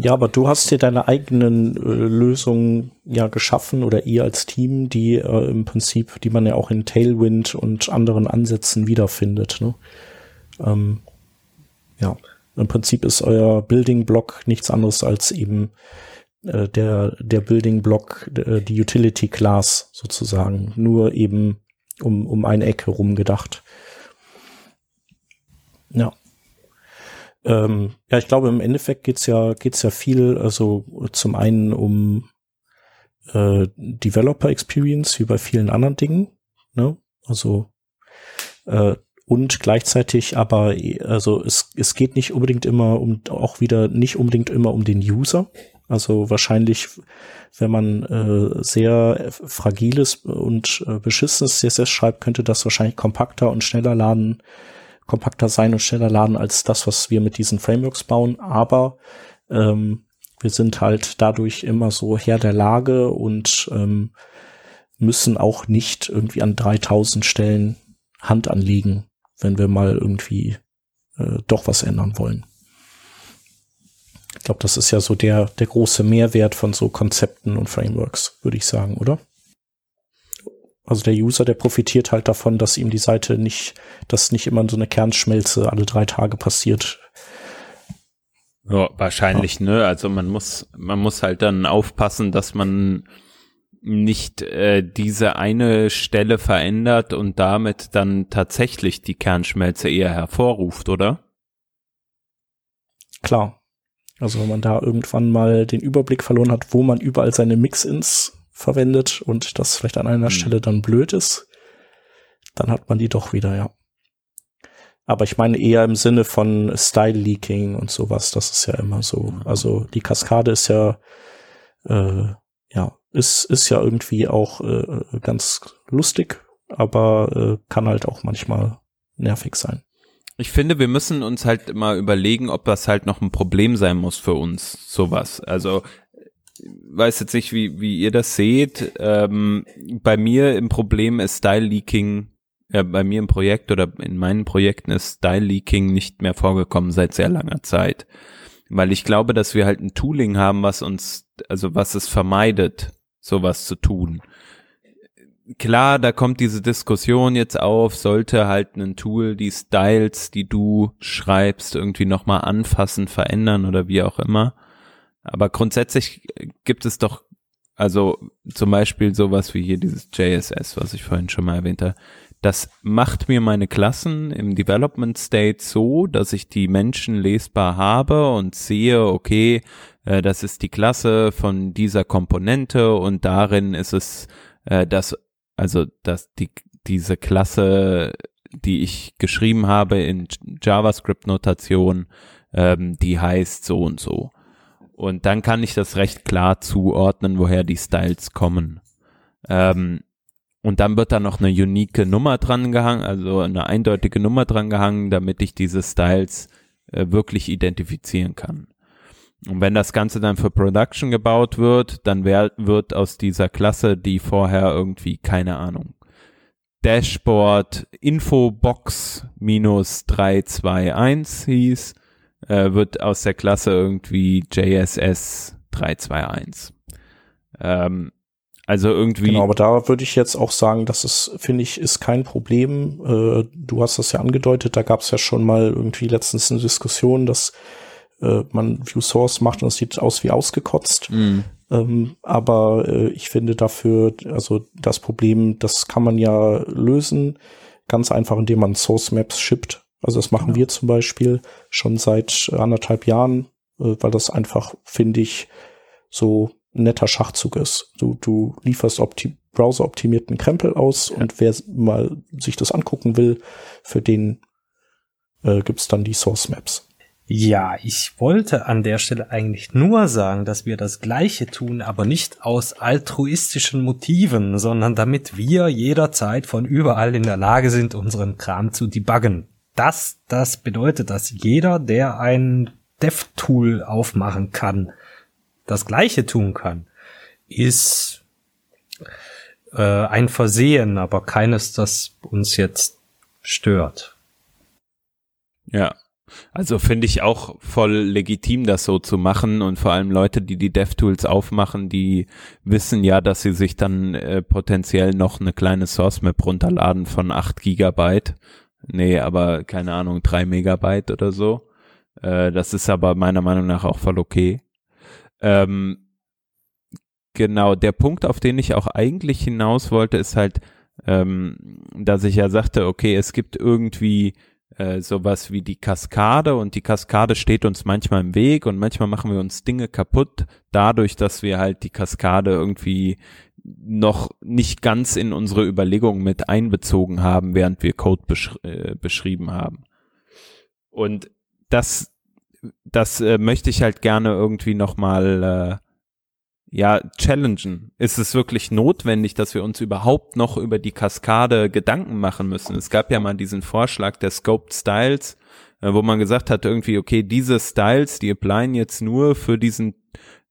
Ja, aber du hast dir deine eigenen äh, Lösungen ja geschaffen oder ihr als Team, die äh, im Prinzip, die man ja auch in Tailwind und anderen Ansätzen wiederfindet. Ne? Ähm, ja, im Prinzip ist euer Building Block nichts anderes als eben äh, der der Building Block, äh, die Utility Class sozusagen, nur eben um um eine Ecke rum gedacht. Ja. Ähm, ja, ich glaube, im Endeffekt geht's ja, geht's ja viel, also zum einen um äh, Developer Experience, wie bei vielen anderen Dingen, ne? Also äh, und gleichzeitig aber, also es, es geht nicht unbedingt immer um, auch wieder nicht unbedingt immer um den User. Also wahrscheinlich, wenn man äh, sehr fragiles und äh, beschissenes CSS schreibt, könnte das wahrscheinlich kompakter und schneller laden kompakter sein und schneller laden als das, was wir mit diesen Frameworks bauen. Aber ähm, wir sind halt dadurch immer so Herr der Lage und ähm, müssen auch nicht irgendwie an 3000 Stellen Hand anlegen, wenn wir mal irgendwie äh, doch was ändern wollen. Ich glaube, das ist ja so der, der große Mehrwert von so Konzepten und Frameworks, würde ich sagen, oder? Also der User, der profitiert halt davon, dass ihm die Seite nicht, dass nicht immer so eine Kernschmelze alle drei Tage passiert. Ja, wahrscheinlich, ja. ne? Also man muss, man muss halt dann aufpassen, dass man nicht äh, diese eine Stelle verändert und damit dann tatsächlich die Kernschmelze eher hervorruft, oder? Klar. Also wenn man da irgendwann mal den Überblick verloren hat, wo man überall seine Mix-ins verwendet und das vielleicht an einer mhm. Stelle dann blöd ist, dann hat man die doch wieder, ja. Aber ich meine eher im Sinne von Style Leaking und sowas, das ist ja immer so. Also die Kaskade ist ja, äh, ja, ist, ist ja irgendwie auch äh, ganz lustig, aber äh, kann halt auch manchmal nervig sein. Ich finde, wir müssen uns halt mal überlegen, ob das halt noch ein Problem sein muss für uns, sowas. Also weiß jetzt nicht, wie, wie ihr das seht. Ähm, bei mir im Problem ist Style Leaking, ja, bei mir im Projekt oder in meinen Projekten ist Style Leaking nicht mehr vorgekommen seit sehr langer Zeit. Weil ich glaube, dass wir halt ein Tooling haben, was uns, also was es vermeidet, sowas zu tun. Klar, da kommt diese Diskussion jetzt auf, sollte halt ein Tool die Styles, die du schreibst, irgendwie nochmal anfassen, verändern oder wie auch immer. Aber grundsätzlich gibt es doch, also zum Beispiel sowas wie hier dieses JSS, was ich vorhin schon mal erwähnte. Das macht mir meine Klassen im Development State so, dass ich die Menschen lesbar habe und sehe, okay, äh, das ist die Klasse von dieser Komponente und darin ist es äh, das, also dass die diese Klasse, die ich geschrieben habe in JavaScript-Notation, ähm, die heißt so und so. Und dann kann ich das recht klar zuordnen, woher die Styles kommen. Ähm, und dann wird da noch eine unique Nummer dran gehangen, also eine eindeutige Nummer dran gehangen, damit ich diese Styles äh, wirklich identifizieren kann. Und wenn das Ganze dann für Production gebaut wird, dann wär, wird aus dieser Klasse, die vorher irgendwie, keine Ahnung, Dashboard Infobox minus 321 hieß, äh, wird aus der Klasse irgendwie JSS 321. Ähm, also irgendwie. Genau, aber da würde ich jetzt auch sagen, das ist, finde ich, ist kein Problem. Äh, du hast das ja angedeutet, da gab es ja schon mal irgendwie letztens eine Diskussion, dass äh, man View Source macht und es sieht aus wie ausgekotzt. Mm. Ähm, aber äh, ich finde dafür, also das Problem, das kann man ja lösen, ganz einfach, indem man Source Maps shippt. Also das machen genau. wir zum Beispiel schon seit anderthalb Jahren, äh, weil das einfach, finde ich, so ein netter Schachzug ist. Du, du lieferst opti browser-optimierten Krempel aus ja. und wer mal sich das angucken will, für den äh, gibt's dann die Source Maps. Ja, ich wollte an der Stelle eigentlich nur sagen, dass wir das Gleiche tun, aber nicht aus altruistischen Motiven, sondern damit wir jederzeit von überall in der Lage sind, unseren Kram zu debuggen. Das, das bedeutet, dass jeder, der ein Dev-Tool aufmachen kann, das Gleiche tun kann, ist äh, ein Versehen, aber keines, das uns jetzt stört. Ja, also finde ich auch voll legitim, das so zu machen und vor allem Leute, die die DevTools aufmachen, die wissen ja, dass sie sich dann äh, potenziell noch eine kleine Source Map runterladen von 8 Gigabyte. Nee, aber keine Ahnung, 3 Megabyte oder so. Äh, das ist aber meiner Meinung nach auch voll okay. Ähm, genau, der Punkt, auf den ich auch eigentlich hinaus wollte, ist halt, ähm, dass ich ja sagte, okay, es gibt irgendwie äh, sowas wie die Kaskade und die Kaskade steht uns manchmal im Weg und manchmal machen wir uns Dinge kaputt dadurch, dass wir halt die Kaskade irgendwie noch nicht ganz in unsere Überlegungen mit einbezogen haben, während wir Code besch äh, beschrieben haben. Und das, das äh, möchte ich halt gerne irgendwie nochmal äh, ja, challengen. Ist es wirklich notwendig, dass wir uns überhaupt noch über die Kaskade Gedanken machen müssen? Es gab ja mal diesen Vorschlag der Scoped Styles, äh, wo man gesagt hat, irgendwie, okay, diese Styles, die applyen jetzt nur für diesen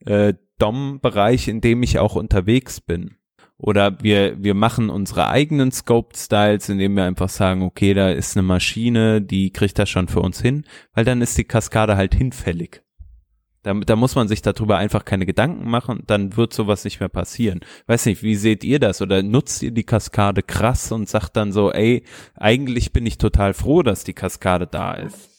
äh, DOM-Bereich, in dem ich auch unterwegs bin. Oder wir, wir machen unsere eigenen Scoped Styles, indem wir einfach sagen, okay, da ist eine Maschine, die kriegt das schon für uns hin, weil dann ist die Kaskade halt hinfällig. Da, da muss man sich darüber einfach keine Gedanken machen, dann wird sowas nicht mehr passieren. Weiß nicht, wie seht ihr das? Oder nutzt ihr die Kaskade krass und sagt dann so, ey, eigentlich bin ich total froh, dass die Kaskade da ist?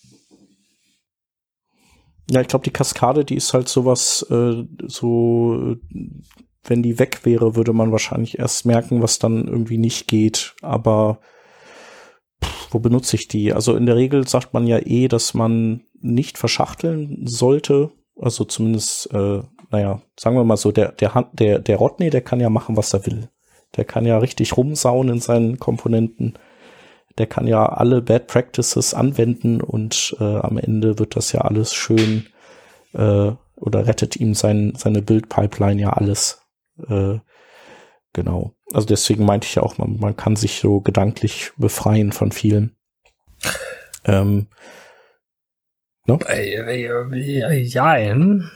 Ja, ich glaube, die Kaskade, die ist halt sowas, äh, so, wenn die weg wäre, würde man wahrscheinlich erst merken, was dann irgendwie nicht geht. Aber pff, wo benutze ich die? Also in der Regel sagt man ja eh, dass man nicht verschachteln sollte, also zumindest, äh, naja, sagen wir mal so, der, der, der, der Rodney, der kann ja machen, was er will. Der kann ja richtig rumsauen in seinen Komponenten. Der kann ja alle Bad Practices anwenden und äh, am Ende wird das ja alles schön äh, oder rettet ihm sein, seine Build-Pipeline ja alles. Äh, genau. Also deswegen meinte ich ja auch, man, man kann sich so gedanklich befreien von vielen. Ähm, No? Jein.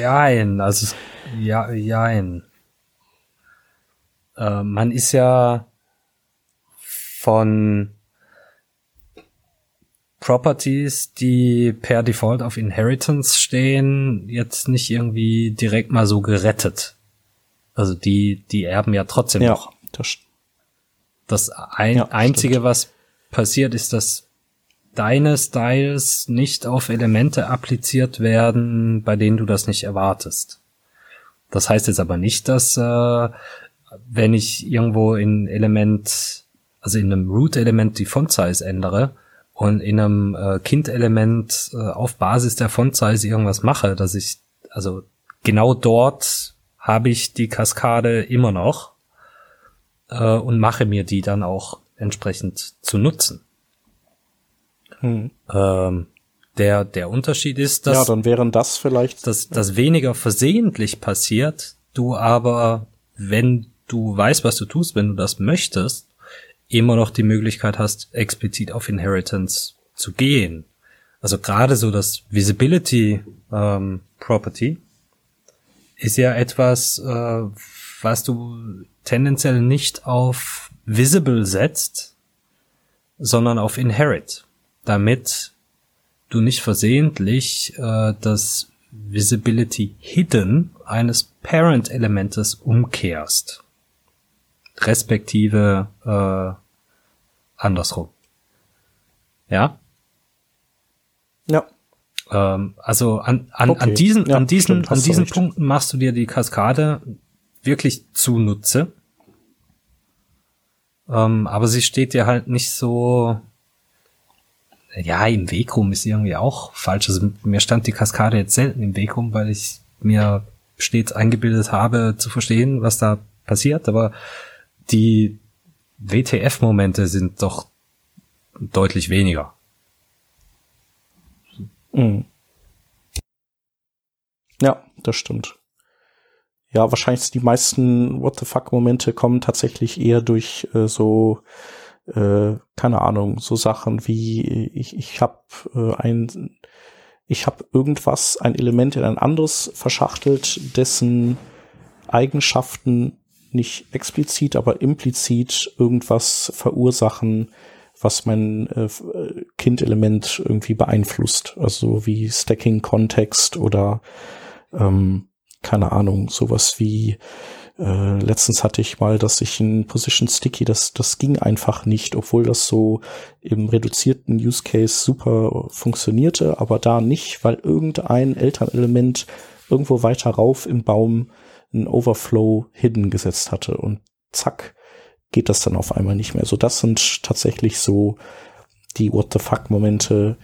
Jein. Also, ja, jein. Äh, man ist ja von Properties, die per Default auf Inheritance stehen, jetzt nicht irgendwie direkt mal so gerettet. Also die, die erben ja trotzdem ja, noch. Das, das ein, ja, einzige, stimmt. was passiert, ist, dass deine Styles nicht auf Elemente appliziert werden, bei denen du das nicht erwartest. Das heißt jetzt aber nicht, dass äh, wenn ich irgendwo in Element, also in einem Root-Element die Font-Size ändere und in einem äh, Kind-Element äh, auf Basis der Font-Size irgendwas mache, dass ich, also genau dort habe ich die Kaskade immer noch äh, und mache mir die dann auch entsprechend zu nutzen. Hm. Ähm, der, der Unterschied ist, dass, ja, dann wären das vielleicht, dass, dass weniger versehentlich passiert, du aber, wenn du weißt, was du tust, wenn du das möchtest, immer noch die Möglichkeit hast, explizit auf Inheritance zu gehen. Also gerade so das Visibility ähm, Property ist ja etwas, äh, was du tendenziell nicht auf Visible setzt, sondern auf Inherit damit du nicht versehentlich äh, das Visibility Hidden eines Parent-Elementes umkehrst. Respektive äh, andersrum. Ja? Ja. Ähm, also an, an, okay. an diesen, ja, an diesen, stimmt, an diesen Punkten machst du dir die Kaskade wirklich zunutze. Ähm, aber sie steht dir halt nicht so ja, im Weg rum ist irgendwie auch falsch. Also mir stand die Kaskade jetzt selten im Weg rum, weil ich mir stets eingebildet habe, zu verstehen, was da passiert, aber die WTF-Momente sind doch deutlich weniger. Mhm. Ja, das stimmt. Ja, wahrscheinlich die meisten What the fuck Momente kommen tatsächlich eher durch äh, so äh, keine Ahnung, so Sachen wie ich ich habe äh, ein ich habe irgendwas ein Element in ein anderes verschachtelt, dessen Eigenschaften nicht explizit, aber implizit irgendwas verursachen, was mein äh, Kind-Element irgendwie beeinflusst. Also wie Stacking-Kontext oder ähm, keine Ahnung, sowas wie äh, letztens hatte ich mal, dass ich ein Position Sticky, das, das ging einfach nicht, obwohl das so im reduzierten Use Case super funktionierte, aber da nicht, weil irgendein Elternelement irgendwo weiter rauf im Baum ein Overflow hidden gesetzt hatte und zack, geht das dann auf einmal nicht mehr. So, das sind tatsächlich so die What the fuck Momente,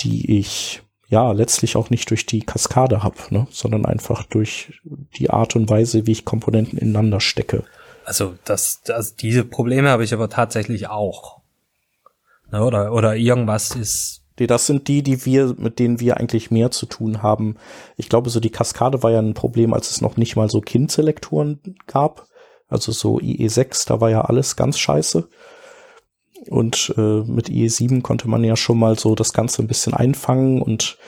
die ich ja letztlich auch nicht durch die Kaskade hab, ne, sondern einfach durch die Art und Weise, wie ich Komponenten ineinander stecke. Also das, das diese Probleme habe ich aber tatsächlich auch. Ne, oder oder irgendwas ist Nee, das sind die, die wir, mit denen wir eigentlich mehr zu tun haben. Ich glaube, so die Kaskade war ja ein Problem, als es noch nicht mal so Kindselektoren gab. Also so IE6, da war ja alles ganz scheiße. Und äh, mit IE7 konnte man ja schon mal so das Ganze ein bisschen einfangen und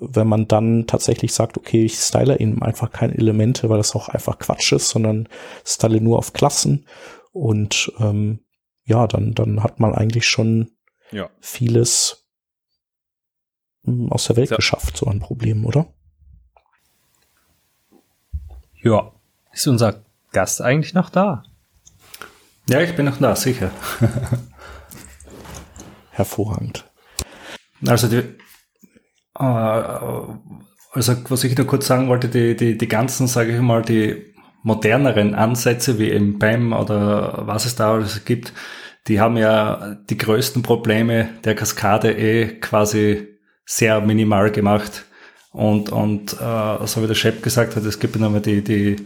wenn man dann tatsächlich sagt, okay, ich style eben einfach keine Elemente, weil das auch einfach Quatsch ist, sondern style nur auf Klassen und ähm, ja, dann, dann hat man eigentlich schon ja. vieles aus der Welt ja. geschafft, so ein Problem, oder? Ja. Ist unser Gast eigentlich noch da? Ja, ich bin noch da, sicher. [LAUGHS] Hervorragend. Also, die, äh, also was ich nur kurz sagen wollte, die, die, die ganzen, sage ich mal, die moderneren Ansätze wie im BAM oder was es da alles gibt, die haben ja die größten Probleme der Kaskade eh quasi sehr minimal gemacht. Und, und äh, so wie der Chef gesagt hat, es gibt nochmal die, die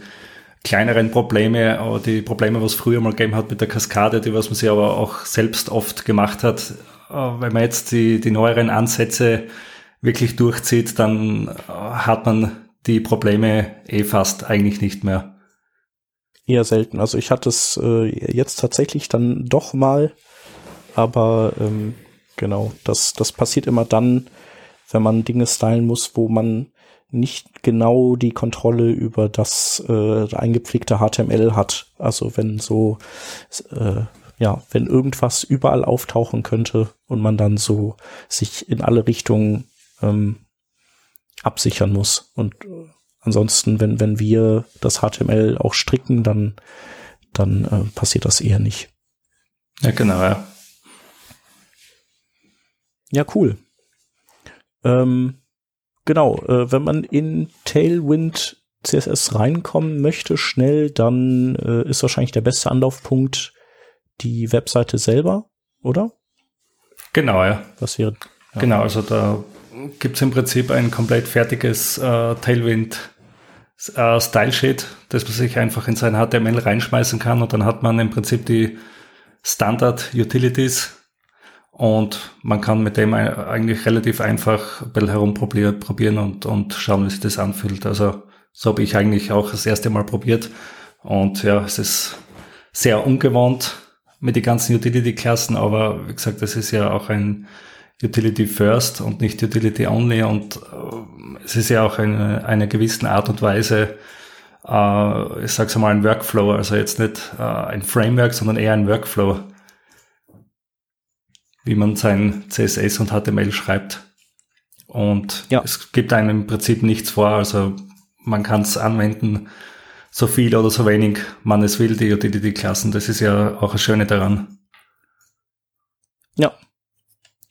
kleineren Probleme, aber die Probleme, was früher mal gegeben hat mit der Kaskade, die was man sich aber auch selbst oft gemacht hat, äh, wenn man jetzt die, die neueren Ansätze wirklich durchzieht, dann äh, hat man die Probleme eh fast eigentlich nicht mehr. Eher selten. Also ich hatte es äh, jetzt tatsächlich dann doch mal, aber ähm, genau, das, das passiert immer dann, wenn man Dinge stylen muss, wo man nicht genau die Kontrolle über das äh, eingepflegte HTML hat. Also wenn so, äh, ja, wenn irgendwas überall auftauchen könnte und man dann so sich in alle Richtungen ähm, absichern muss. Und äh, ansonsten, wenn, wenn wir das HTML auch stricken, dann, dann äh, passiert das eher nicht. Ja, genau, ja. Ja, cool. Ähm, genau, äh, wenn man in Tailwind CSS reinkommen möchte, schnell, dann äh, ist wahrscheinlich der beste Anlaufpunkt die Webseite selber, oder? Genau, ja. Was wäre? Ja. Genau, also da gibt es im Prinzip ein komplett fertiges äh, Tailwind äh, Style Sheet, das man sich einfach in sein HTML reinschmeißen kann und dann hat man im Prinzip die Standard Utilities und man kann mit dem eigentlich relativ einfach ein herumprobieren und, und schauen, wie sich das anfühlt. Also so habe ich eigentlich auch das erste Mal probiert. Und ja, es ist sehr ungewohnt mit den ganzen Utility-Klassen, aber wie gesagt, das ist ja auch ein Utility First und nicht Utility Only und äh, es ist ja auch eine, eine gewissen Art und Weise, äh, ich sag's mal, ein Workflow, also jetzt nicht äh, ein Framework, sondern eher ein Workflow wie man sein CSS und HTML schreibt. Und ja. es gibt einem im Prinzip nichts vor, also man kann es anwenden, so viel oder so wenig man es will, die Utility-Klassen. Das ist ja auch das Schöne daran. Ja.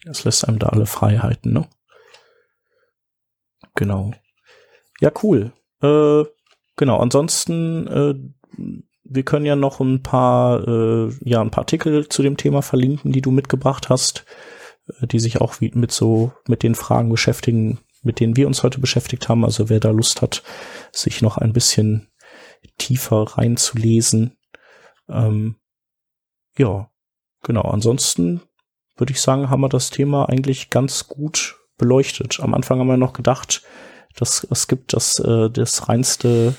Es lässt einem da alle Freiheiten, ne? Genau. Ja, cool. Äh, genau, ansonsten äh, wir können ja noch ein paar, äh, ja, ein paar Artikel zu dem Thema verlinken, die du mitgebracht hast, äh, die sich auch wie mit so, mit den Fragen beschäftigen, mit denen wir uns heute beschäftigt haben. Also wer da Lust hat, sich noch ein bisschen tiefer reinzulesen. Ähm, ja, genau. Ansonsten würde ich sagen, haben wir das Thema eigentlich ganz gut beleuchtet. Am Anfang haben wir noch gedacht, dass es gibt das, äh, das reinste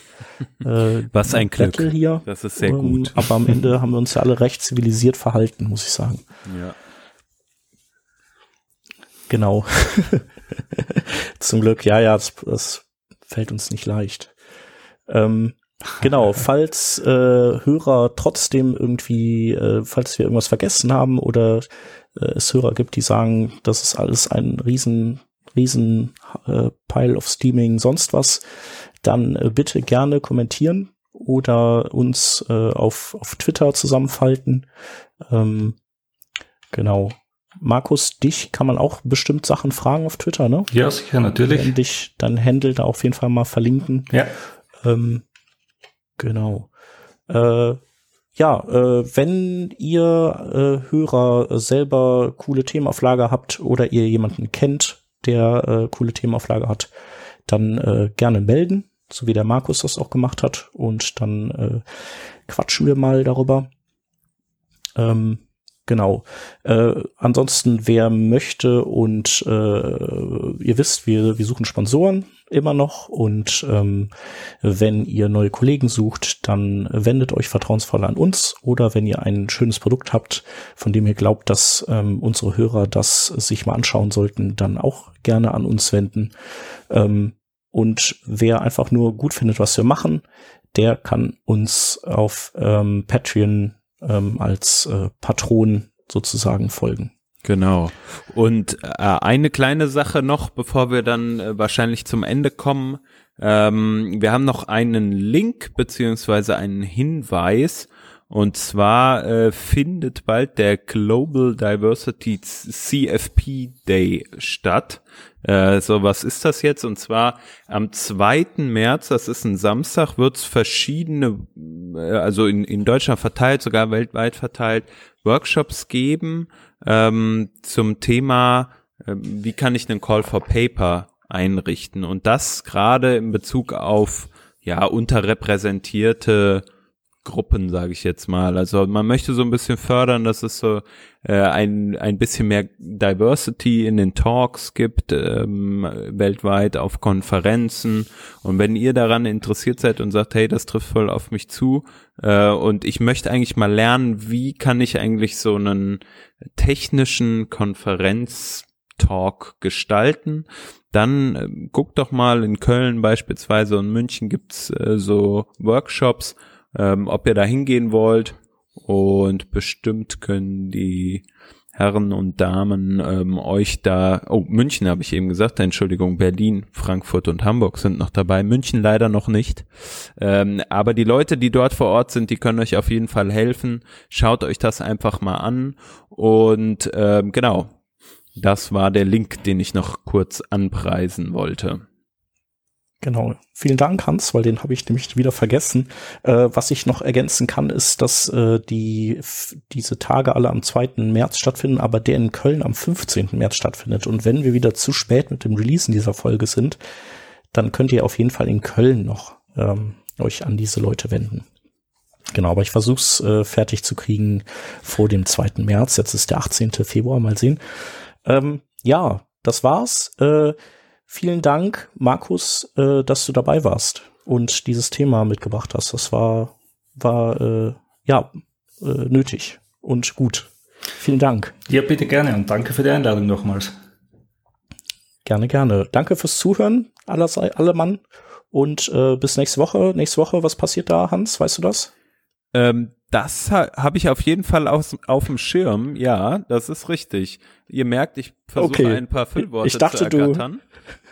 äh, [LAUGHS] Was ein Glück. hier. Das ist sehr ähm, gut. Aber am Ende [LAUGHS] haben wir uns ja alle recht zivilisiert verhalten, muss ich sagen. Ja. Genau. [LAUGHS] Zum Glück, ja, ja, das, das fällt uns nicht leicht. Ähm, genau, falls äh, Hörer trotzdem irgendwie, äh, falls wir irgendwas vergessen haben oder äh, es Hörer gibt, die sagen, das ist alles ein riesen, riesen äh, Pile of Steaming, sonst was, dann äh, bitte gerne kommentieren oder uns äh, auf, auf Twitter zusammenfalten. Ähm, genau. Markus, dich kann man auch bestimmt Sachen fragen auf Twitter, ne? Ja, sicher, natürlich. Wenn dich dein Handle da auf jeden Fall mal verlinken. Ja. Ähm, genau. Äh, ja, äh, wenn ihr äh, Hörer selber coole Themen auf Lager habt oder ihr jemanden kennt, der äh, coole Themen auf Lager hat, dann äh, gerne melden, so wie der Markus das auch gemacht hat. Und dann äh, quatschen wir mal darüber. Ähm, Genau. Äh, ansonsten, wer möchte und äh, ihr wisst, wir, wir suchen Sponsoren immer noch und ähm, wenn ihr neue Kollegen sucht, dann wendet euch vertrauensvoll an uns oder wenn ihr ein schönes Produkt habt, von dem ihr glaubt, dass ähm, unsere Hörer das sich mal anschauen sollten, dann auch gerne an uns wenden. Ähm, und wer einfach nur gut findet, was wir machen, der kann uns auf ähm, Patreon ähm, als äh, Patron sozusagen folgen. Genau. Und äh, eine kleine Sache noch, bevor wir dann äh, wahrscheinlich zum Ende kommen. Ähm, wir haben noch einen Link beziehungsweise einen Hinweis. Und zwar äh, findet bald der Global Diversity CFP Day statt. Äh, so, was ist das jetzt? Und zwar am 2. März, das ist ein Samstag, wird es verschiedene, äh, also in, in Deutschland verteilt, sogar weltweit verteilt, Workshops geben ähm, zum Thema, äh, wie kann ich einen Call for Paper einrichten? Und das gerade in Bezug auf ja unterrepräsentierte Gruppen, sage ich jetzt mal. Also man möchte so ein bisschen fördern, dass es so äh, ein, ein bisschen mehr Diversity in den Talks gibt, ähm, weltweit auf Konferenzen. Und wenn ihr daran interessiert seid und sagt, hey, das trifft voll auf mich zu äh, und ich möchte eigentlich mal lernen, wie kann ich eigentlich so einen technischen Konferenz-Talk gestalten, dann äh, guckt doch mal in Köln beispielsweise und München gibt's äh, so Workshops, ähm, ob ihr da hingehen wollt. Und bestimmt können die Herren und Damen ähm, euch da, oh, München habe ich eben gesagt, Entschuldigung, Berlin, Frankfurt und Hamburg sind noch dabei, München leider noch nicht. Ähm, aber die Leute, die dort vor Ort sind, die können euch auf jeden Fall helfen. Schaut euch das einfach mal an. Und ähm, genau, das war der Link, den ich noch kurz anpreisen wollte. Genau. Vielen Dank, Hans, weil den habe ich nämlich wieder vergessen. Äh, was ich noch ergänzen kann, ist, dass äh, die diese Tage alle am 2. März stattfinden, aber der in Köln am 15. März stattfindet. Und wenn wir wieder zu spät mit dem Releasen dieser Folge sind, dann könnt ihr auf jeden Fall in Köln noch ähm, euch an diese Leute wenden. Genau, aber ich versuch's äh, fertig zu kriegen vor dem 2. März. Jetzt ist der 18. Februar, mal sehen. Ähm, ja, das war's. Äh, Vielen Dank, Markus, äh, dass du dabei warst und dieses Thema mitgebracht hast. Das war, war äh, ja äh, nötig und gut. Vielen Dank. Ja, bitte gerne und danke für die Einladung nochmals. Gerne, gerne. Danke fürs Zuhören, aller, alle Mann. Und äh, bis nächste Woche. Nächste Woche, was passiert da, Hans? Weißt du das? Ähm, das ha habe ich auf jeden Fall aus, auf dem Schirm. Ja, das ist richtig. Ihr merkt, ich versuche okay. ein paar Füllworte ich dachte, zu ergattern.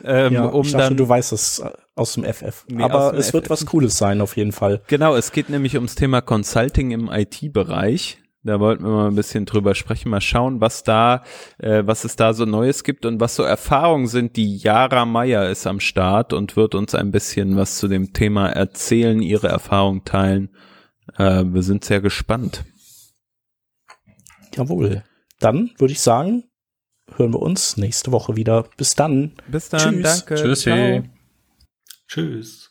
Du, ähm, ja, um ich dachte, dann, du weißt es aus dem FF. Nee, Aber es FF. wird was Cooles sein, auf jeden Fall. Genau, es geht nämlich ums Thema Consulting im IT-Bereich. Da wollten wir mal ein bisschen drüber sprechen, mal schauen, was da, äh, was es da so Neues gibt und was so Erfahrungen sind. Die Yara Meyer ist am Start und wird uns ein bisschen was zu dem Thema erzählen, ihre Erfahrung teilen. Äh, wir sind sehr gespannt. Jawohl. Dann würde ich sagen, hören wir uns nächste Woche wieder. Bis dann. Bis dann. Tschüss. Danke. Tschüss. Tschüss.